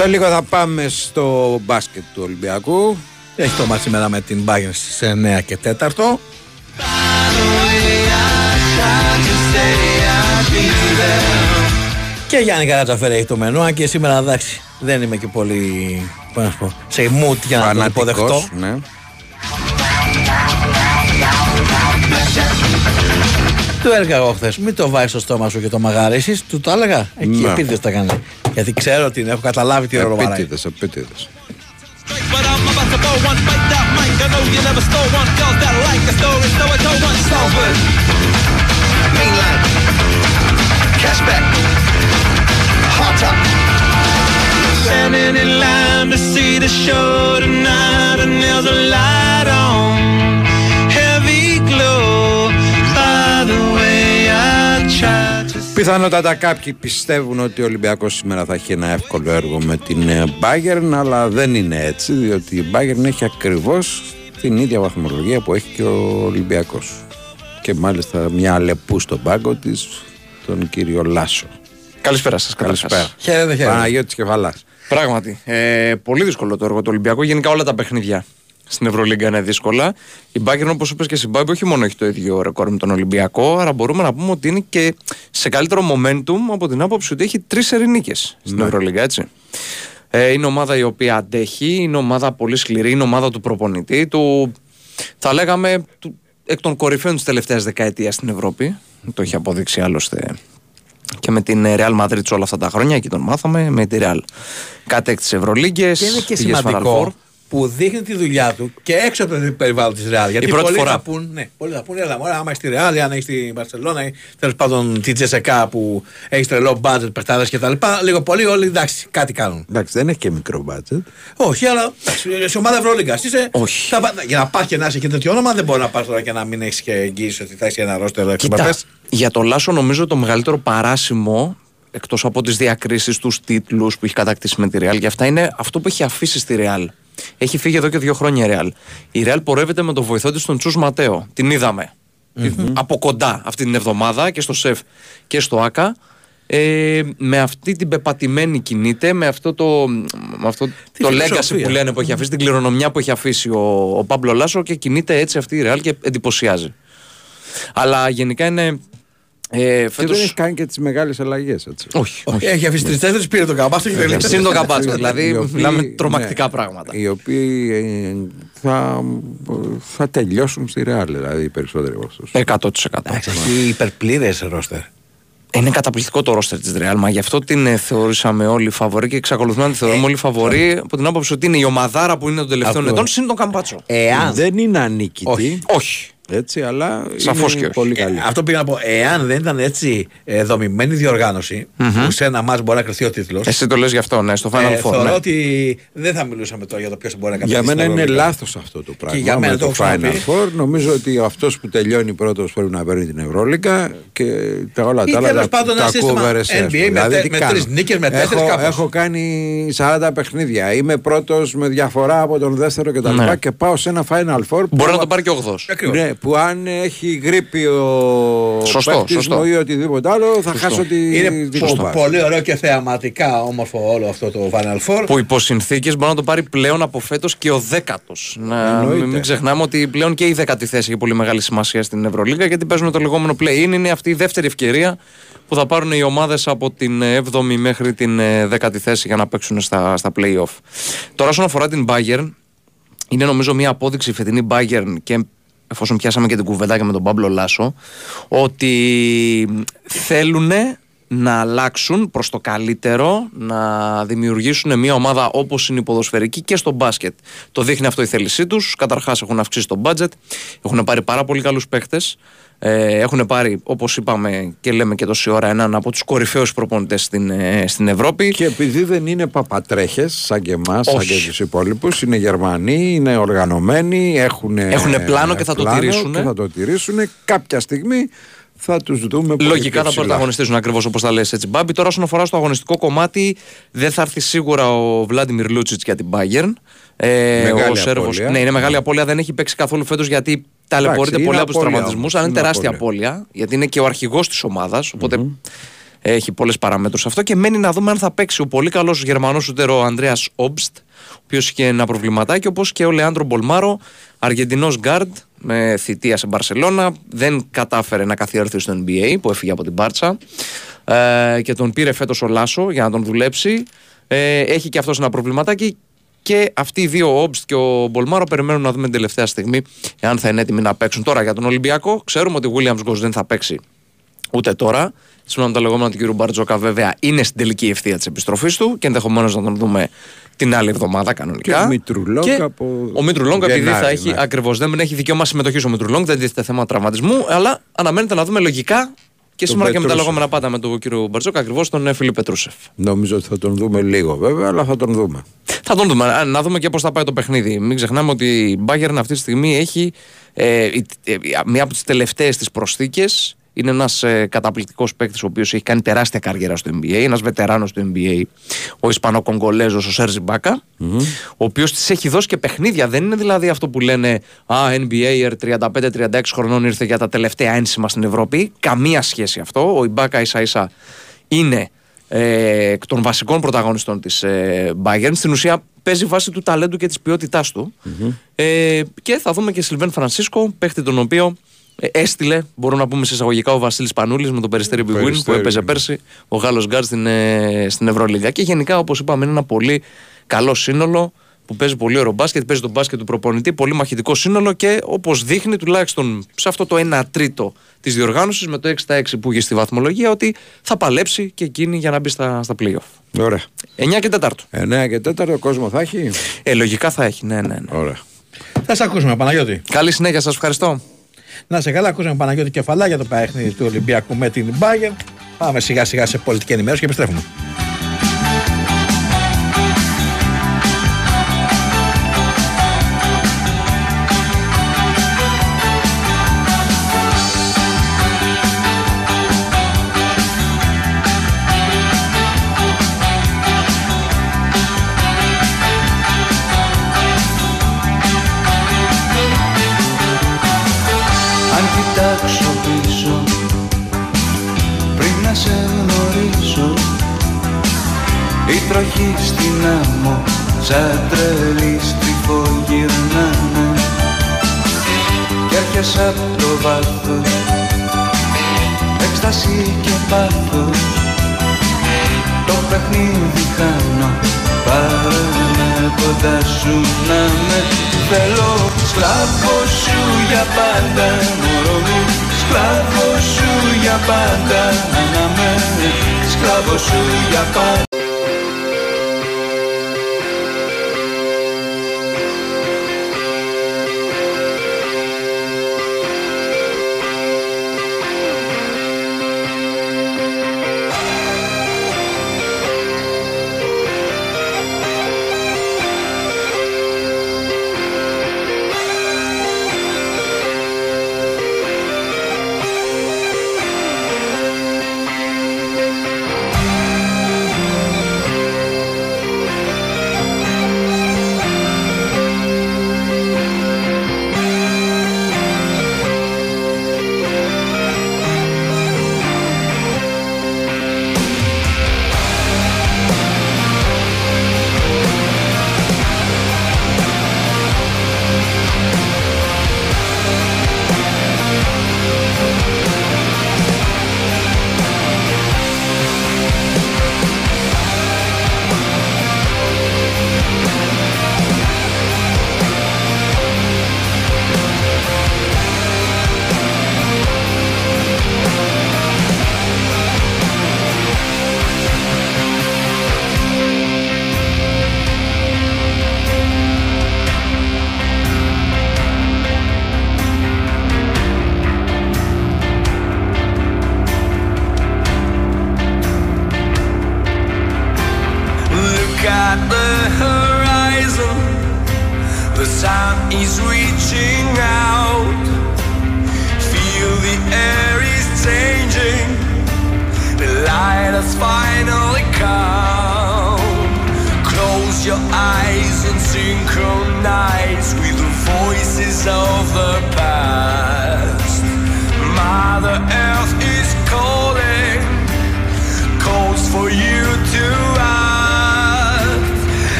Σε λίγο θα πάμε στο μπάσκετ του Ολυμπιακού. Έχει το μάτι σήμερα με την Bayern στις 9 και 4. Και Γιάννη Καρατσαφέρη έχει το μενού, αν και σήμερα εντάξει δεν είμαι και πολύ πώς να σου πω, σε mood για να το Φανατικός, υποδεχτώ. ναι του έλεγα εγώ χθες. Μην το βάλει στο στόμα σου και το μαγαρίσει. Του το έλεγα. Εκεί ναι. τα κάνει. Γιατί ξέρω ότι έχω καταλάβει τι ρόλο βάζει. Επίτηδες, Πιθανότατα κάποιοι πιστεύουν ότι ο Ολυμπιακός σήμερα θα έχει ένα εύκολο έργο με την ε, Bayern αλλά δεν είναι έτσι διότι η Bayern έχει ακριβώς την ίδια βαθμολογία που έχει και ο Ολυμπιακός και μάλιστα μια λεπού στον πάγκο της τον κύριο Λάσο. Καλησπέρα σας. Καλησπέρα. Χαίρετε, χαίρετε. Παναγιώτης Κεφαλάς. Πράγματι. Ε, πολύ δύσκολο το έργο του Ολυμπιακού. Γενικά όλα τα παιχνίδια στην Ευρωλίγκα είναι δύσκολα. Η Bayern, όπως είπες και στην Μπάμπη, όχι μόνο έχει το ίδιο ρεκόρ με τον Ολυμπιακό, αλλά μπορούμε να πούμε ότι είναι και σε καλύτερο momentum από την άποψη ότι έχει τρεις ερηνίκες στην Ναι. Ευρωλίγκα, έτσι. Ε, είναι ομάδα η οποία αντέχει, είναι ομάδα πολύ σκληρή, είναι ομάδα του προπονητή, του, θα λέγαμε, του, εκ των κορυφαίων της τελευταίας δεκαετίας στην Ευρώπη. Το έχει αποδείξει άλλωστε και με την Real Madrid όλα αυτά τα χρόνια, εκεί τον μάθαμε, με τη Real. Κατέκτησε Ευρωλίγκες. Και είναι και σημαντικό που δείχνει τη δουλειά του και έξω από το περιβάλλον της Ρεάλ. Γιατί πρώτη πολλοί φορά. θα πούν, ναι, πολλοί θα πούνε, έλα, μωρέ, άμα έχει τη Ρεάλ, αν έχει τη Μπαρσελόνα ή τέλος πάντων τη Τζεσεκά που έχει τρελό budget, παιχτάδε κτλ. Λίγο πολύ όλοι εντάξει, κάτι κάνουν. Εντάξει δεν έχει και μικρό μπάτζετ. Όχι, αλλά εντάξει, σε ομάδα Ευρωλίγκα. Είσαι. Όχι. Θα, πα- για να πας και να είσαι και τέτοιο όνομα, δεν μπορεί να πας τώρα και να μην έχεις και εγγύηση ότι θα έχει ένα ρόστερ Κοίτα, εξωπαθέ. για το Λάσο νομίζω το μεγαλύτερο παράσημο εκτός από τις διακρίσεις, τους τίτλους που έχει κατακτήσει με τη Real, για αυτά είναι αυτό που έχει αφήσει στη Real. Έχει φύγει εδώ και δύο χρόνια η Real. Η Real πορεύεται με τον βοηθό της τον Τσου Ματέο. Την είδαμε από κοντά αυτή την εβδομάδα και στο ΣΕΦ και στο ΑΚΑ. Ε, με αυτή την πεπατημένη κινείται, με αυτό το, με αυτό το legacy φιλοσοφία. που λένε που έχει αφήσει, την κληρονομιά που έχει αφήσει ο, ο Πάμπλο Λάσο και κινείται έτσι αυτή η Real και εντυπωσιάζει. Αλλά γενικά είναι. Ε, Και φέτος... δεν έχει κάνει και τις μεγάλες αλλαγές έτσι. Όχι. Όχι, έχει αφήσει τρει-τέσσερι, πήρε το καμπάστο και τελείωσε. Συν το καμπάτσο, δηλαδή Οι οποίοι- μιλάμε τρομακτικά ναι, πράγματα. Οι οποίοι ε, θα, θα τελειώσουν στη Real δηλαδή οι περισσότεροι από αυτούς. 100%. Εντάξει, έχει υπερπλήρες ρόστερ. Είναι καταπληκτικό το ρόστερ της Real, μα γι' αυτό την ε, θεωρήσαμε όλοι φαβορή και εξακολουθούμε να τη θεωρούμε όλοι φαβορή από την άποψη ότι είναι η ομαδάρα που είναι των τελευταίων Αυτό. ετών συν τον Καμπάτσο. Εάν. Δεν είναι ανίκητη. Όχι. Όχι. Έτσι, αλλά Σαφώς είναι και όχι. πολύ καλή. Ε, αυτό πήγα να πω. Εάν δεν ήταν έτσι ε, δομημένη διοργάνωση, που σε ένα μάτς μπορεί να κρυθεί ο τίτλος. Εσύ το λες γι' αυτό, ναι, στο Final Ε, Four. θεωρώ ναι. ότι δεν θα μιλούσαμε τώρα για το ποιος μπορεί να Για κατακτήσει μένα τα είναι Ευρωλίγκα. λάθος αυτό το πράγμα. για μένα με το το έχω Final ξαναπεί. Four. Νομίζω ότι αυτός που τελειώνει πρώτος πρέπει να παίρνει την Ευρωλίγκα και τα όλα Ή τα άλλα τέλος τα, πάντων τα ένα σύστημα cover εσές. NBA με Δηλαδή, τε- τι με κάνω; τρεις νίκες, με τέσσερις έχω, κάπως. έχω κάνει 40 παιχνίδια. Είμαι πρώτος με διαφορά από τον δεύτερο κτλ. Ναι. Και πάω σε ένα Final Four. που- Μπορεί να το πάρει και ο 8. Ακριβώς. Ναι, που αν έχει γρήπη ο Σωστό, παίκτης σωστό. μου ή οτιδήποτε άλλο θα χάσω τη, Είναι τη πο- κούπα. πολύ ωραίο και θεαματικά όμορφο όλο αυτό το Final Four. Που υπό συνθήκε μπορεί να το πάρει πλέον από φέτος και ο δέκατος. Να Εννοείται. μην, μην ξεχνάμε ότι πλέον και η δέκατη θέση έχει πολύ μεγάλη σημασία στην Ευρωλίγα γιατί παίζουν το λεγόμενο play-in. Είναι αυτή η δεύτερη ευκαιρία που θα πάρουν οι ομάδες από την 7η μέχρι την ε, δέκατη θέση για να παίξουν στα, στα play-off. Τώρα, όσον αφορά την Bayern, είναι νομίζω μια απόδειξη η φετινή Bayern και εφόσον πιάσαμε και την κουβεντάκια με τον Πάμπλο Λάσο, ότι θέλουν να αλλάξουν προς το καλύτερο, να δημιουργήσουν μια ομάδα όπως είναι η ποδοσφαιρική και στο μπάσκετ. Το δείχνει αυτό η θέλησή τους. Καταρχάς έχουν αυξήσει το budget, έχουν πάρει πάρα πολύ καλούς παίχτες, ε, έχουν πάρει, όπως είπαμε και λέμε και τόση ώρα, έναν από τους κορυφαίους προπονητές στην, ε, στην Ευρώπη. Και επειδή δεν είναι παπατρέχες σαν και εμάς, σαν Όχι. και τους υπόλοιπους, είναι Γερμανοί, είναι οργανωμένοι, έχουν, Έχουνε πλάνο και θα το τηρήσουνε. Και θα το τηρήσουν. Κάποια στιγμή θα τους δούμε πολύ Λογικά πιο θα ψηλά. πρωταγωνιστήσουν ακριβώς όπως τα λες έτσι, Μπάμπη. Τώρα, όσον αφορά στο αγωνιστικό κομμάτι, δεν θα έρθει σίγουρα ο Βλάντιμιρ Λούτσιτς για την Bayern. Ε, Μεγάλη ο Σέρβος, απώλεια. ναι, είναι μεγάλη απώλεια. Δεν έχει παίξει καθόλου φέτος γιατί ταλαιπωρείται είναι πολύ από τους απώλεια τραυματισμούς. όμως, Αλλά είναι είναι τεράστια απώλεια. απώλεια γιατί είναι και ο αρχηγός της ομάδας. Οπότε Έχει πολλές παραμέτρους αυτό και μένει να δούμε αν θα παίξει ο πολύ καλός Γερμανός σούτερ ο ο Ανδρέας Όμπστ, ο οποίος είχε ένα προβληματάκι, όπως και ο Λεάντρο Μπολμάρο, Αργεντινός γκάρντ με θητεία σε Μπαρσελώνα. Δεν κατάφερε να καθιερωθεί στο NBA που έφυγε από την Μπάρτσα. Ε, και τον πήρε φέτος ο Λάσο για να τον δουλέψει. Ε, έχει και αυτός ένα προβληματάκι. Και αυτοί οι δύο, ο Όμπστ και ο Μπολμάρο, περιμένουν να δούμε την τελευταία στιγμή εάν θα είναι έτοιμοι να παίξουν. Τώρα για τον Ολυμπιακό, ξέρουμε ότι ο Williams-Goss δεν θα παίξει ούτε τώρα. Σύμφωνα με τα λεγόμενα του κ. Μπαρτζόκα, βέβαια είναι στην τελική ευθεία της επιστροφής του και ενδεχομένως να τον δούμε την άλλη εβδομάδα κανονικά. Και ο Μήτρου-Λονγκ Και από Ο Μήτρου-Λονγκ, επειδή Γενάρη, θα έχει ναι. ακριβώς δεν έχει δικαίωμα συμμετοχής ο Μήτρου-Λονγκ, δεν τίθεται θέμα τραυματισμού, αλλά αναμένεται να δούμε λογικά και Τον σήμερα και με τα Πετρούσεφ. λεγόμενα πάντα με τον κύριο Μπαρτζόκα, ακριβώς τον ε, Φίλιπ Πετρούσεφ. Νομίζω ότι θα τον δούμε λίγο βέβαια, αλλά θα τον δούμε. Θα τον δούμε. Α, Να δούμε και πώς θα πάει το παιχνίδι. Μην ξεχνάμε ότι η Bayern αυτή τη στιγμή έχει ε, η- ε, μία από τις τελευταίες της προσθήκες. Είναι ένας ε, καταπληκτικός παίκτης ο οποίος έχει κάνει τεράστια καριέρα στο NBA. Ένας βετεράνος του NBA, ο Ισπανοκογκολέζος, ο Σέρζι Μπάκα, ο οποίος της έχει δώσει και παιχνίδια. Δεν είναι δηλαδή αυτό που λένε Α, NBA 35-36 χρονών ήρθε για τα τελευταία ένσημα στην Ευρώπη. Καμία σχέση αυτό. Ο Ιμπάκα ίσα ίσα είναι ε, εκ των βασικών πρωταγωνιστών της ε, Bayern. Στην ουσία παίζει βάση του ταλέντου και της ποιότητάς του. Ε, και θα δούμε και Σιλβέν Φρανσίσκο, παίχτη τον οποίο ε, έστειλε, μπορούμε να πούμε σε εισαγωγικά, ο Βασίλης Πανούλης με τον Περιστέρη Big Win που Περιστέρη, έπαιζε ναι. πέρσι ο Γάλλος Γκάρ στην, ε, στην Ευρωλίγα. Και γενικά, όπως είπαμε, είναι ένα πολύ καλό σύνολο που παίζει πολύ ωραίο μπάσκετ, παίζει τον μπάσκετ του προπονητή, πολύ μαχητικό σύνολο και όπως δείχνει τουλάχιστον σε αυτό το 1 τρίτο της διοργάνωσης με το 6 στα 6 που είχε στη βαθμολογία ότι θα παλέψει και εκείνη για να μπει στα, στα playoff. Ωραία. 9 και 4. 9 και 4 κόσμο θα έχει; Ε, λογικά θα έχει, ναι, ναι. ναι. Ωραία. Θα σε ακούσουμε, Παναγιώτη. Καλή συνέχεια, σας ευχαριστώ. Να σε καλά, ακούσαμε Παναγιώτη κεφαλά για το παιχνίδι του Ολυμπιακού με την Bayern. Πάμε σιγά σιγά σε πολιτική ενημέρωση και επιστρέφουμε. Στην άμμο σαν τρελής στριφογυρνάνε κι έρχεσαι απ' το βάθος έκσταση και πάθος. Το παιχνίδι χάνω Πάρε με κοντά σου να με θέλω. Σκλάβο σου για πάντα μωρό μου Σκλάβο σου για πάντα να με. Σκλάβο σου για πάντα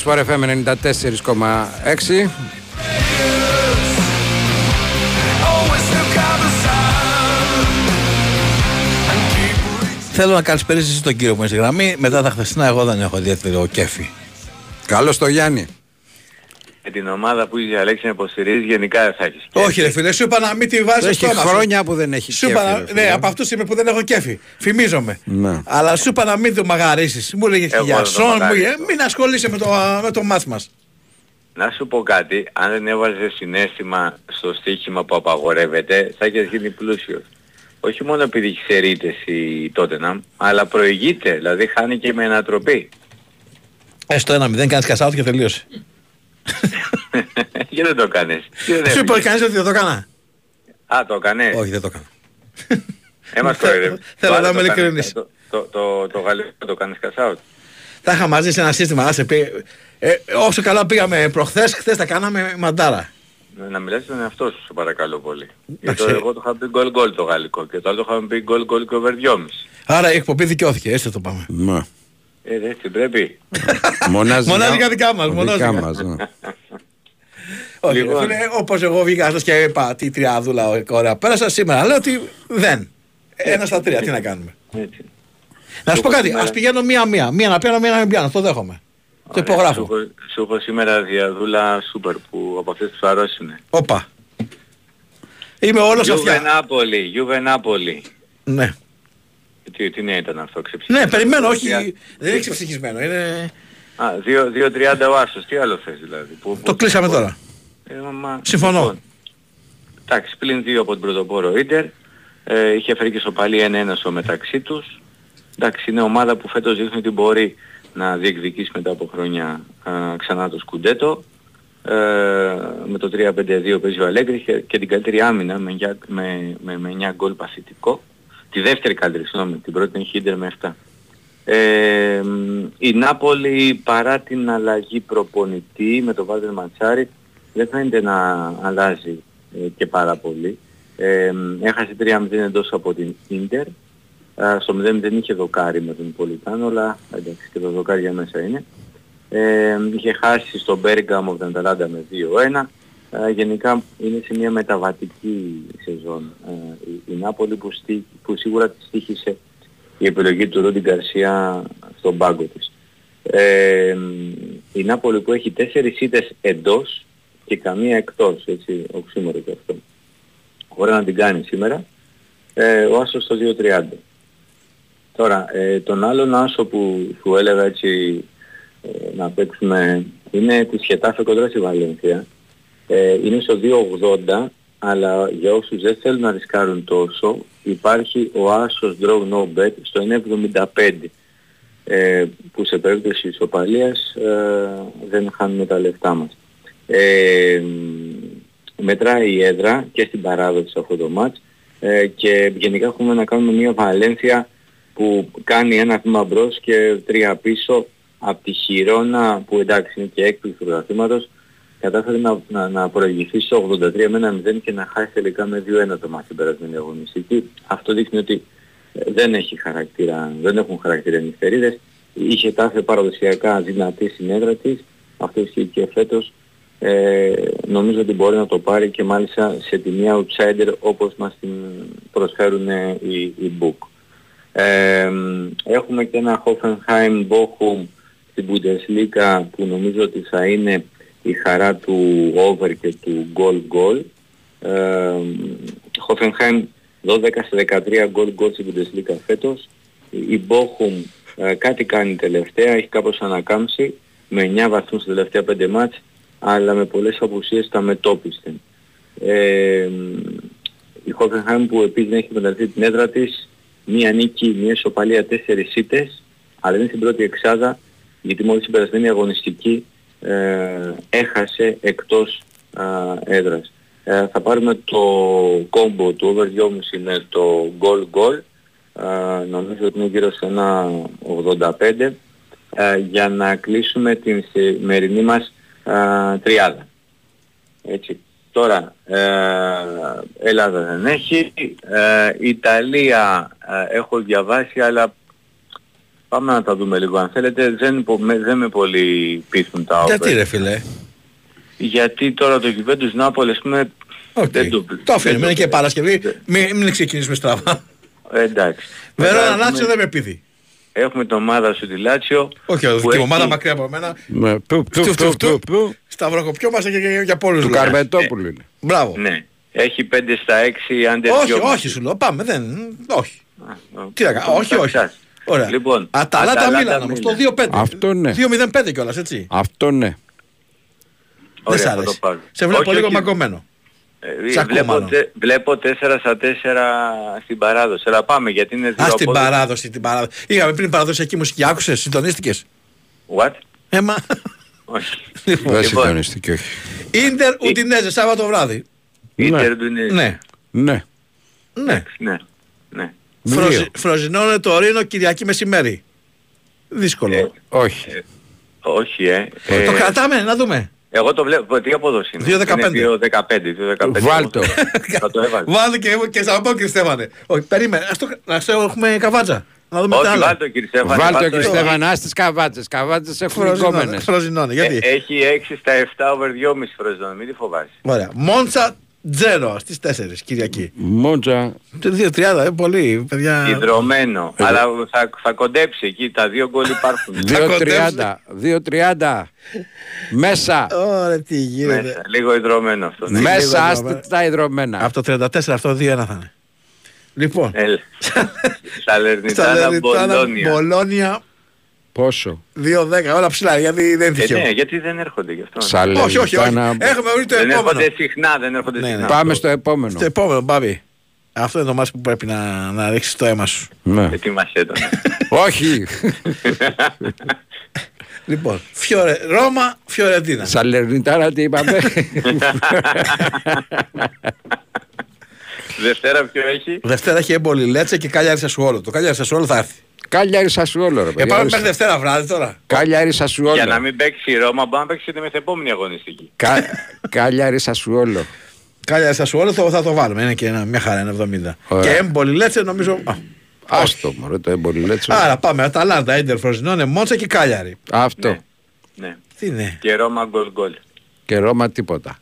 Big Win Sport FM 94,6. Θέλω να καλησπέρισω στον κύριο που είναι στη γραμμή. Μετά τα χθεσινά, εγώ δεν έχω ιδιαίτερο κέφι. Καλώς το Γιάννη. Με την ομάδα που η Αλέξη να υποστηρίζει γενικά δεν θα έχεις κέφι. Όχι, ρε φίλε, σου είπα να μην τη βάζεις στο Έχει στόμα. σου. χρόνια που δεν έχει Σου είπα κέφι, να- ρε φίλε. Ναι, από αυτούς είμαι που δεν έχω κέφι. Φημίζομαι. Ναι. Αλλά σου είπα να μην το μαγαρίσεις. Μου έλεγε Εγώ για δεν το σόν, μου μαγαρίζω. έλεγε, μην ασχολείσαι με το, με το μάθ μας. Να σου πω κάτι, αν δεν έβαζες συνέστημα στο στοίχημα που απαγορεύεται, θα έχεις γίνει πλούσιος. Όχι μόνο επειδή έχει σερίτες η Τότεναμ, αλλά προηγείται, δηλαδή χάνει και με ανατροπή. Έστω ένα μηδέν, κάνεις κασάουτ και τελείωσε. Γιατί δεν το κάνεις. Τι δεν Σου είπε έφυγες. κανείς ότι δεν το έκανα. Α, το έκανε; Όχι, δεν το έκανα. Ε, μας κοροϊδεύει. θέλω Το να άλλο είμαι το κάνεις- ειλικρινής. Το, το, το, το γαλλικό το κάνεις κασάουτ. Τα είχα μαζί σε ένα σύστημα. Άσε, πει, ε, όσο καλά πήγαμε προχθές, χθες τα κάναμε μαντάρα. Να μιλάς στον εαυτό σου, σε παρακαλώ πολύ. Γιατί Εντάξει. το- εγώ το είχα πει γκολ γκολ το γαλλικό και το άλλο το είχαμε πει γκολ γκολ και over 2,5. Άρα η εκπομπή δικαιώθηκε, έτσι το πάμε. Ναι. Ε, δεν έτσι πρέπει. Μονάζικα, Μονάζικα δικά μας, δικά μονάζικα. μας, ναι. Όχι, Λοιπόν. ρε φίλε, όπως εγώ βγήκα χθες και είπα τι τριάδουλα ωραία πέρασα σήμερα, λέω ότι δεν. Ένα στα τρία, τι να κάνουμε. Έτσι. Να σου πω έχω κάτι, σήμερα- ας πηγαίνω μία-μία. Μία να πιάνω, μία να μην πιάνω, το δέχομαι. Το Σου υπογράφω. έχω, σου έχω σήμερα διαδούλα σούπερ που από αυτές τους αρρώσουνε. Όπα. Είμαι όλος Γιούβε αυτιά. Νάπολη, Γιούβε Νάπολη. Ναι. Τι, τι νέα ήταν αυτό, ξεψυχισμένο; Ναι, περιμένω, όχι. Δεν είναι ξεψυχισμένο. Είναι... Α, 2.30 ο Άσος, τι άλλο θες δηλαδή. Που, Το που- κλείσαμε τώρα. Ε, μα- Συμφωνώ. Λοιπόν, εντάξει, πλην δύο από την πρωτοπόρο Ίντερ. Ε, είχε φέρει και σοπαλή 1-1 στο μεταξύ τους. Εντάξει, είναι ομάδα που φέτος δείχνει ότι μπορεί να διεκδικήσει μετά από χρόνια α, ξανά το σκουντέτο. Ε, με το 3-5-2 παίζει ο Αλέγκρι και, και την καλύτερη άμυνα με, νιά- με, με, με 9 γκολ παθητικό. Τη δεύτερη καλύτερη, συγγνώμη, την πρώτη είναι η Χίντερ με 7. Ε, μ, η Νάπολη παρά την αλλαγή προπονητή με τον Βάλτερ Ματσάρη δεν φαίνεται να αλλάζει ε, και πάρα πολύ. Ε, μ, έχασε 3-0 εντός από την Ίντερ. Α, στο 0-0 είχε δοκάρι με τον Πολιτάνο, αλλά εντάξει και το δοκάρι για μέσα είναι. Ε, είχε χάσει στον Μπέργκαμ από την Αταλάντα με 2-1. Ε, γενικά είναι σε μια μεταβατική σεζόν ε, η, η Νάπολη που, στή- που σίγουρα της τύχησε η επιλογή του Ρόντι Γκαρσία στον πάγκο της. Ε, η Νάπολη που έχει τέσσερις ήττες εντός και καμία εκτός, έτσι, οξύμορο και αυτό. Ωραία να την κάνει σήμερα. Ε, ο Άσος στο 2.30. Τώρα, ε, τον άλλον Άσο που σου έλεγα έτσι ε, να παίξουμε είναι τη Σχετάφε κοντρά στη Βαλένθια. Ε, είναι στο 2.80 αλλά για όσους δεν θέλουν να ρισκάρουν τόσο υπάρχει ο Άσος Draw No Bet στο 1.75 ε, που σε περίπτωση ισοπαλίας ε, δεν χάνουμε τα λεφτά μας. Ε, μετράει η έδρα και στην παράδοση αυτό το μάτς. Ε, και γενικά έχουμε να κάνουμε μια Βαλένθια που κάνει ένα βήμα μπρος και τρία πίσω από τη Χιρόνα που εντάξει είναι και έκπληξη του πρωταθλήματος κατάφερε να, να, να προηγηθεί στο 83 με ένα 0 και να χάσει τελικά με 2-1 το μάτι την περασμένη αγωνιστική. Αυτό δείχνει ότι ε, δεν, έχει χαρακτήρα, δεν έχουν χαρακτήρα οι νυχτερίδες. Είχε τάφε παραδοσιακά δυνατή στην έδρα της. Αυτός ισχύει και φέτος. Ε, νομίζω ότι μπορεί να το πάρει και μάλιστα σε τιμή outsider όπως μας την προσφέρουν ε, οι, οι Book. Ε, έχουμε και ένα Hoffenheim Bochum στην Bundesliga που νομίζω ότι θα είναι η χαρά του over και του goal goal. Ε, Hoffenheim 12 σε 13 goal goal στην Bundesliga φέτος. Η Bochum ε, κάτι κάνει τελευταία, έχει κάπως ανακάμψει με 9 βαθμούς στα τελευταία 5 μάτς αλλά με πολλές απουσίες τα μετόπιστε. Ε, η Hoffenheim που επίσης έχει μεταρρυθεί την έδρα της μία νίκη, μία ισοπαλία, τέσσερις ήττες, αλλά είναι στην πρώτη εξάδα, γιατί μόλις η περασμένη αγωνιστική ε, έχασε εκτός α, έδρας. Ε, θα πάρουμε το κόμπο του over 2,5 με το goal goal, ε, νομίζω ότι είναι γύρω σε ένα 85, ε, για να κλείσουμε την σημερινή μας ε, τριάδα. Έτσι. Τώρα, ε, Ελλάδα δεν έχει. Ε, Ιταλία ε, έχω διαβάσει, αλλά Πάμε να τα δούμε λίγο αν θέλετε. Δεν, υπο- με- δεν με πολύ πείθουν τα over. Γιατί ρε φίλε; Γιατί τώρα το Juventus Νάπολη, ας πούμε, δεν το, Το αφήνουμε, είναι και Παρασκευή. Μην, μην ξεκινήσουμε στραβά. Ε, εντάξει. Βερόνα Μετά Λάτσιο έχουμε- δεν με πείθει. Έχουμε την ομάδα σου τη Λάτσιο. Όχι, που την έχει- ομάδα μακριά από μένα. Με πού, πού, Φτου, φτου, πού, φτου. πού. Σταυροκοπιόμαστε και για, για πολλούς Του λόγους. Καρμετόπουλου είναι. Μπράβο. Ναι. Έχει 5 στα 6 άντερ Όχι, όχι σου λέω. Πάμε, δεν. Όχι. Τι να κάνω. Όχι, όχι. Ωραία. Λοιπόν, Αταλάτα Αταλάντα Μίλαν όμως, το 2-5. Αυτό ναι. 2-0-5 κιόλας, έτσι. Αυτό ναι. Δεν Ωραία, σ' θα το αρέσει. πάρω. Σε βλέπω Όχι, λίγο όχι. μαγκωμένο. Ε, Σ' ακούω βλέπω, μάλλον. τε- βλέπω 4 στα 4 στην παράδοση. Αλλά πάμε γιατί είναι δύο Α την απόδοση. παράδοση, την παράδοση. Είχαμε πριν παραδοσιακή μουσική, άκουσες, συντονίστηκες; What? Έμα. Όχι. Λοιπόν, Δεν Λοιπόν. συντονιστήκε, όχι. Ίντερ Ουντινέζε, Σάββατο βράδυ. Ίντερ του είναι... Ναι. Ναι. Ναι. Ναι. ναι. Φροζι, Φροζινώνε το Ρήνο Κυριακή μεσημέρι. Δύσκολο. Όχι. Όχι, ε. Ε, το Ε, κρατάμε, να δούμε. Εγώ το βλέπω. Τι απόδοση είναι. 2-15. Είναι 2-15. 2-15. Βάλτο. Θα το έβαζα. Βάλτε και, και σαν πω κύριε Στέφανε. Όχι, περίμενε. Ας το, ας το έχουμε καβάτσα. Να δούμε τα Όχι, άλλα. βάλτε κύριε Στέφανε. Βάλτε ο βάλτε. Κριστέφανα στις καβάτσες. Καβάτσες έχουν Φροζινώνε, γκόμενες. Φροζινώνε. Γιατί; Ε, Έχει 6 στα 7 over 2,5 φροζόν. Μην τη φοβάσαι. Ωραία. Μόντσα Τζέρο στις 4 Κυριακή. Μόντζα. 2-30, ε, πολύ, παιδιά. Ιδρωμένο. Ε, Αλλά θα, θα κοντέψει εκεί. Τα δύο γκολ υπάρχουν. 2.30. 2.30. Μέσα. Ωραία, τι γίνεται. Μέσα. Λίγο ιδρωμένο αυτό. ναι. Μέσα, λίγο άστε τα υδρωμένα. Από το 34 αυτό 2-1 θα είναι. Λοιπόν, Έλα. Σαλερνιτάνα Σαλερνιτάνα Μπολόνια. Μπολόνια Πόσο; 2-10, όλα ψηλά, γιατί δεν είναι Ε, τυχαίο. ναι, γιατί δεν έρχονται γι' αυτό. Σαλερνιτάνα. Όχι, όχι, όχι. Έχουμε βρει το Δεν επόμενο. έρχονται συχνά, δεν έρχονται Ναι, ναι. συχνά. Πάμε στο επόμενο. Το επόμενο, Μπάμπη. Αυτό είναι το μάτι που πρέπει να, να ρίξεις το αίμα σου. Ναι. Ετοίμασέ τον. Όχι. Λοιπόν, Φιωρε... Ρώμα, Φιωρεντίνα. Σαλερνιτάρα τι είπαμε; Δευτέρα ποιο έχει; Δευτέρα έχει έμπολη Λέτσε και Κάλιαρη Σασουόλο. Το Κάλιαρη Σασουόλο θα έρθει. Κάλιαρη Σασουόλο ρε Ε, παιδιά. πάμε ορίστε. μέχρι Δευτέρα βράδυ τώρα. Κάλιαρη Για Σασουόλο. να μην παίξει η Ρώμα, μπορεί να παίξει και τη μεθεπόμενη αγωνιστική. Κα- Κάλιαρη Σασουόλο. Κάλιαρη Σασουόλο θα, θα το βάλουμε. Είναι και ένα, μια χαρά, είναι 70. Ωραία. Και έμπολη Λέτσε νομίζω. Α, Άστο μωρέ το εμπολιλέτσο. Άρα πάμε. Αταλάντα, Ίντερ, Φροζινόνε, Μότσα και Κάλιαρη. Αυτό. Ναι. Τι είναι; Και Ρώμα γκολ γκολ. Και Ρώμα τίποτα.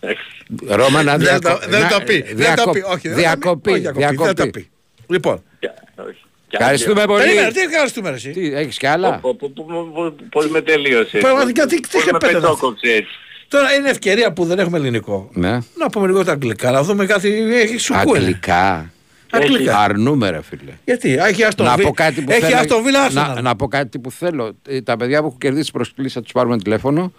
Εντάξει. Ρώμα να Δεν το- διακο- δεν να- το πει. Δεν το πει. Όχι, δεν το πει. Διακοπή. Όχι, διακοπή, δεν το Διακοπή. πει. Λοιπόν, Και- όχι. Και Ευχαριστούμε άλλοι- πολύ. περίμενε, τι ευχαριστούμε ρε εσύ; Τι, έχεις κι άλλα; Πω, πω, πω, πω, πω, Πώς με τελείωσες. Πραγματικά, τι- τι Πώς είχε με πέντε να- πετώκοψε έτσι. Τώρα είναι ευκαιρία που δεν έχουμε ελληνικό. Ναι. Να πούμε λίγο τα αγγλικά, να δούμε κάτι. Έχει σου κούνε. Αγγλικά. Αγγλικά. Αρνούμε ρε φίλε. Γιατί, έχει Αστον Να Βι- πω κάτι που έχει θέλω. Αστον Βίλα να, Arsenal. να πω κάτι που θέλω. Ε, Τα παιδιά που έχουν κερδίσει προσκλήσει θα τους πάρουμε τηλέφωνο ε,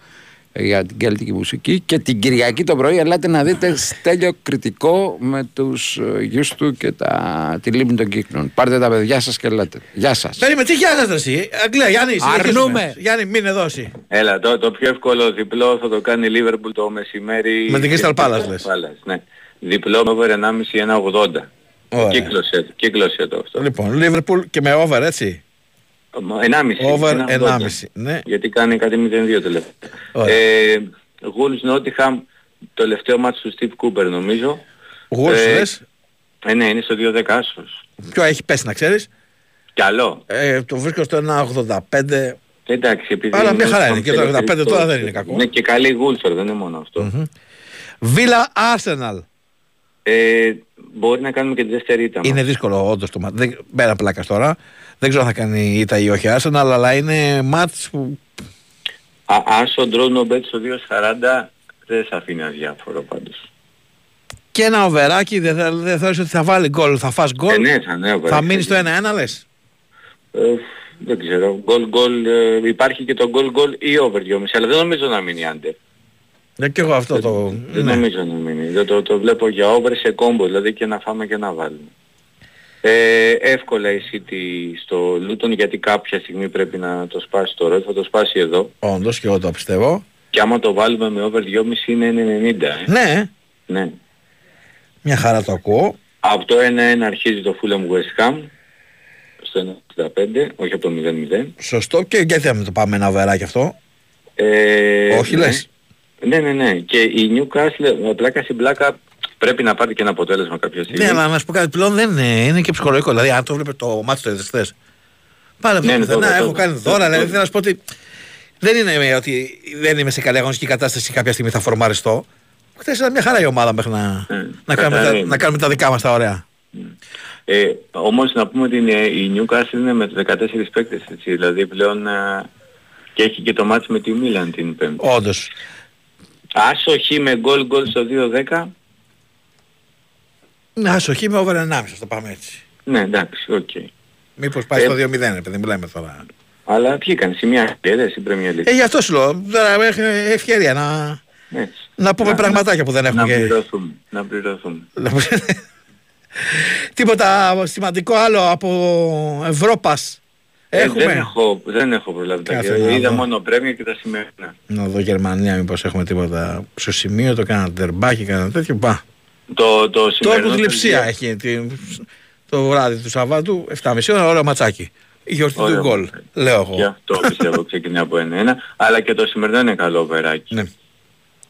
για την κέλτικη μουσική και την Κυριακή το πρωί ελάτε να δείτε στέλιο κριτικό με τους ε, γιους του και τα, τη λίμνη των κύκνων. Πάρτε τα παιδιά σας και ελάτε. Γεια σας. Περίμενε, τι γιάζεσαι εσύ. Αγγλία, Γιάννη, συνεχίζουμε. Αρνούμε. Γιάννη, μην εδώ εσύ. Έλα, το, το πιο εύκολο διπλό θα το κάνει η Liverpool το μεσημέρι. Με την Crystal Palace, Crystal λες. Palace, ναι. Διπλό με over 1,5 1,80. Ωραία. Κύκλωσε, το, κύκλωσε το αυτό. Λοιπόν, Liverpool και με over, έτσι. 1,5. Over 1,80. 1,5. Ναι. Γιατί κάνει κάτι 0-2 τελευταία. Ωραία. Ε, Wolves Nottingham, το τελευταίο μάτι του Steve Cooper νομίζω. Wolves, Ε, λες; Ε, ναι, είναι στο 2-10 άσος. Ποιο έχει πέσει να ξέρεις; Καλό. Ε, το βρίσκω στο 1,85. Εντάξει, επειδή... Αλλά μια χαρά στον είναι και το 85 τελευταίο- τώρα δεν είναι κακό. Ναι, και καλή Wolves δεν είναι μόνο αυτό. Villa Arsenal. Ε, μπορεί να κάνουμε και τη δεύτερη ήττα. Είναι δύσκολο όντως το μάτς. Δεν, πέρα πλάκας τώρα. Δεν ξέρω αν θα κάνει ήττα ή όχι Arsenal, αλλά είναι μάτς που Α, άσο ντρόνο μπέτ στο 2.40 δεν σε αφήνει αδιάφορο πάντως. και ένα οβεράκι δεν, θα, δεν θεωρείς ότι θα βάλει γκολ, θα φας γκολ; Ε, ναι, θα, ναι, θα οβεράκι. μείνεις στο 1-1 λες; Ε, δεν ξέρω. Γκολ γκολ, ε, υπάρχει και το γκολ γκολ ή over 2,5 αλλά δεν νομίζω να μείνει άντερ. Ναι, και εγώ αυτό το... Δεν ναι. νομίζω να μείνει. Δεν το, το βλέπω για over σε κόμπο, δηλαδή και να φάμε και να βάλουμε. Ε, εύκολα η City στο Luton γιατί κάποια στιγμή πρέπει να το σπάσει το ρόλο, θα το σπάσει εδώ. Όντως και εγώ το πιστεύω. Και άμα το βάλουμε με over 2,5 είναι 90. Ε. Ναι, Ναι. μια χαρά το ακούω. Από το 1-1 αρχίζει το Fulham West Ham στο 1-65, όχι από το 0-0. Σωστό και γιατί θα μην το πάμε ένα οβεράκι αυτό; Ε, όχι ναι. λες. Ναι, ναι, ναι. Και η Newcastle, πλάκας στην πλάκα, πρέπει να πάρει και ένα αποτέλεσμα κάποια στιγμή. Ναι, αλλά να σου πω κάτι πλέον δεν είναι, είναι και ψυχολογικό. Δηλαδή αν το βλέπετε το μάτι το είδες χθες. Πάλι Ναι, ναι, πουθενά, τότε, έχω τότε. κάνει δώρα. Τότε, Δηλαδή τότε. θέλω να σου πω ότι δεν είναι ότι δεν είμαι σε καλή αγωνιστική κατάσταση κάποια στιγμή θα φορμαριστώ. Χθες ήταν μια χαρά η ομάδα μέχρι να, να, κάνουμε, τα, καθαρή. να κάνουμε τα δικά μας τα ωραία. Ε, όμως να πούμε ότι είναι, η Newcastle είναι με τους 14 παίκτες, έτσι, δηλαδή πλέον ε, και έχει και το μάτς με τη Μίλαν την Πέμπτη. Όντως. Άσοχη με γκολ γκολ στο 2-10. Να άσο-χι με over 1,5 το πάμε έτσι. Ναι, εντάξει, οκ. Μήπως πάει Ε, στο 2-0 επειδή μιλάμε τώρα. Αλλά βγήκαν σημεία ευκαιρίες στην Premier League. Ε, γι' αυτό σου λέω. Τώρα έχει ευκαιρία να, Έτσι. να πούμε Να- πραγματάκια που δεν έχουμε. Να και- πληρωθούμε. Να πληρωθούμε. Τίποτα σημαντικό άλλο από Ευρώπας. Ε, Έχουμε; δεν, έχω, δεν έχω προλάβει τα Κάτσε κύρια. να Είδα δω. μόνο πρέμια και τα σημερινά. Να δω Γερμανία μήπως έχουμε τίποτα στο σημείο, το κάνα ντερμπάκι, κάνα τέτοιο. Πά. Το, το Το σημερινό... Όρκος Λειψία το- έχει τη- το βράδυ του Σαββάτου, 7.30 ώρα, ωραίο ματσάκι. Η γιορτή του Ωραίο γκολ, λέω Και εγώ. αυτό πιστεύω ξεκινάει από ένα-ένα. Αλλά και το σημερινό είναι καλό βεράκι. Ναι.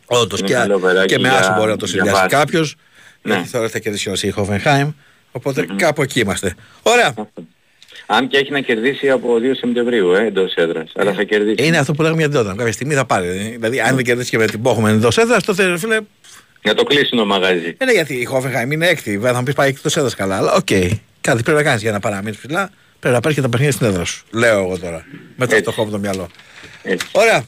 Όντως Είναι και, καλό βεράκι και με για- άσο μπορεί να το για συνδυάσει βάση. κάποιος. Ναι. Γιατί τώρα θα κερδίσει ο η Hoffenheim. Οπότε κάπου εκεί είμαστε. Ωραία. Αν και έχει να κερδίσει από 2 Σεπτεμβρίου ε, εντός έδρας. Αλλά θα κερδίσει. Είναι αυτό που λέγαμε για την Τόταμ. Κάποια στιγμή θα πάρει. Δηλαδή, αν δεν κερδίσει και με την Πόχουμε εντός έδρας, τότε ρε φίλε. Για το κλείσιμο μαγαζί. Δεν είναι γιατί η Hoffenheim είναι έκτη. Βέβαια θα μου πεις πάει εκτός έδρας καλά. Αλλά οκ. Κάτι πρέπει να κάνεις για να παραμείνεις ψηλά. Πρέπει να παίρνει και τα παιχνίδια στην έδρα σου. Λέω εγώ τώρα. Με το φτωχό μου το μυαλό. Έτσι. Ωραία.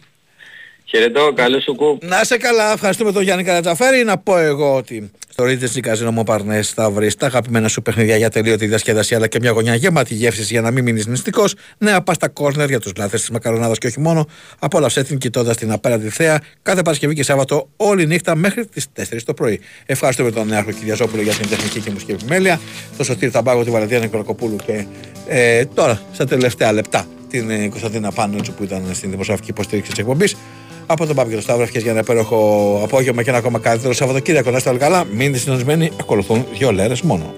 Χαιρετώ, καλό σου κουπ. Να είσαι καλά, ευχαριστούμε τον Γιάννη Καρατζαφέρη. Να πω εγώ ότι στο Regency Casino Mont Parnes θα βρεις τα αγαπημένα σου παιχνίδια για ατελείωτη διασκέδαση αλλά και μια γωνιά γεμάτη γεύσεις για να μην μείνεις νηστικός. Νέα pasta corner για τους λάτρεις της μακαρονάδας και όχι μόνο. Απόλαυσέ την κοιτώντας την απέραντη θέα κάθε Παρασκευή και Σάββατο όλη νύχτα μέχρι τις 4 το πρωί. Ευχαριστούμε τον Νέαρχο Κυριαζόπουλο για την τεχνική και μουσική επιμέλεια. Το Σωτήρ Ταμπάγο, τη Βαλεντία Νικολακοπούλου και ε, τώρα στα τελευταία λεπτά την ε, Κωνσταντίνα Πάνουτσου που ήταν στην δημοσιογραφική υποστήριξη της εκπομπής. Από τον Πάπη και τον Σταύρο, ευχές για ένα υπέροχο απόγευμα και ένα ακόμα καλύτερο Σαββατοκύριακο. Να είστε όλοι καλά, μείνετε συντονισμένοι, ακολουθούν δύο λέρες μόνο.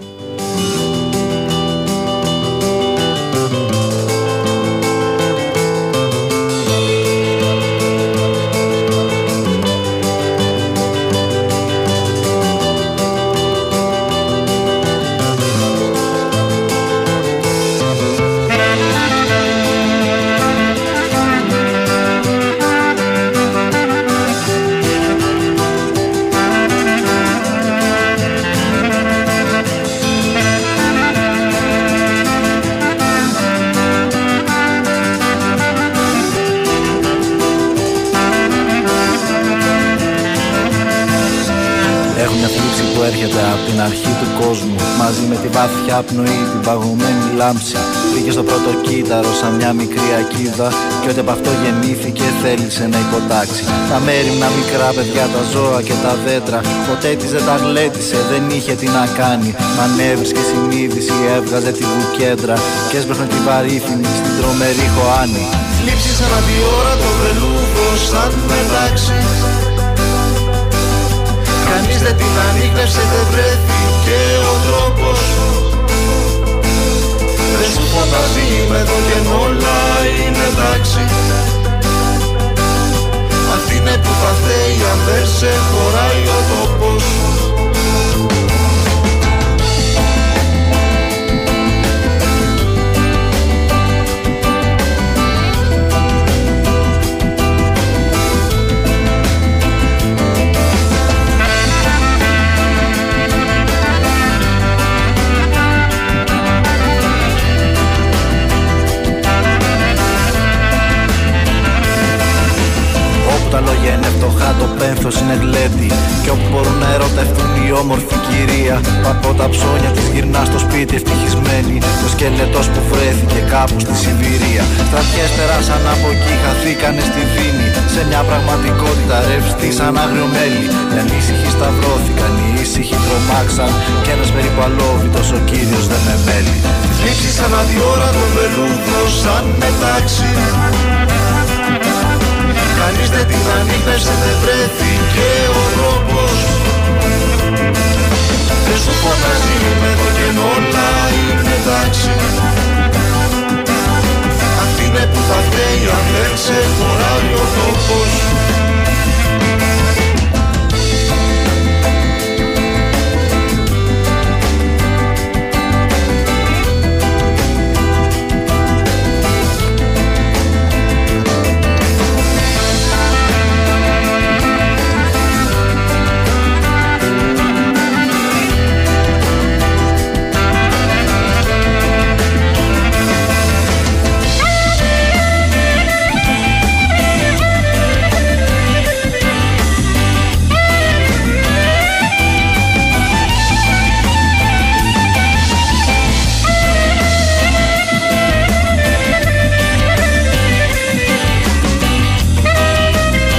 Έχω μια θλίψη που έρχεται από την αρχή του κόσμου. Μαζί με τη βαθιά πνοή, την παγωμένη λάμψη. Πήγε στο πρώτο κύτταρο σαν μια μικρή ακίδα. Και ότι από αυτό γεννήθηκε θέλησε να υποτάξει. Τα μέρημνα μικρά παιδιά, τα ζώα και τα δέντρα. Ποτέ της δεν τα γλέτησε, δεν είχε τι να κάνει. Μα και συνείδηση, έβγαζε τη βουκέντρα. Και έσπροχνε τη βαρύθινη στην τρομερή χωάνη. Λήψεις ανά τη ώρα το βελούδο σαν μετάξι Κανείς δεν την ανείχνευσε, δεν βρέθηκε ο τρόπος. Δεν σου φανταζεί με το και όλα είναι εντάξει. Αυτή είναι που θα θέει αν δεν σε χωράει ο τόπος τα λόγια είναι φτωχά, το πένθος είναι γλέντι. Και όπου μπορούν να ερωτευτούν η όμορφη κυρία Που από τα ψώνια της γυρνά στο σπίτι ευτυχισμένη. Το σκελετός που βρέθηκε κάπου στη Σιβηρία. Στρατιές περάσαν από εκεί, χαθήκανε στη δίνη. Σε μια πραγματικότητα ρευστή σαν άγριο μέλι. Οι ανήσυχοι σταυρώθηκαν, οι ήσυχοι τρομάξαν. Κι ένας περίπου αλόβητος ο κύριος δεν με μέλει Λήψεις ανά τη ώρα το βελούδο σαν μετάξι Κανείς δεν την ανοίγνευσε δεν βρέθηκε ο τρόπος. Δεν σου φωνάζει με το κενό όλα είναι εντάξει. Αυτή είναι που θα φταίει αν δεν ξεχωράει ο τόπος.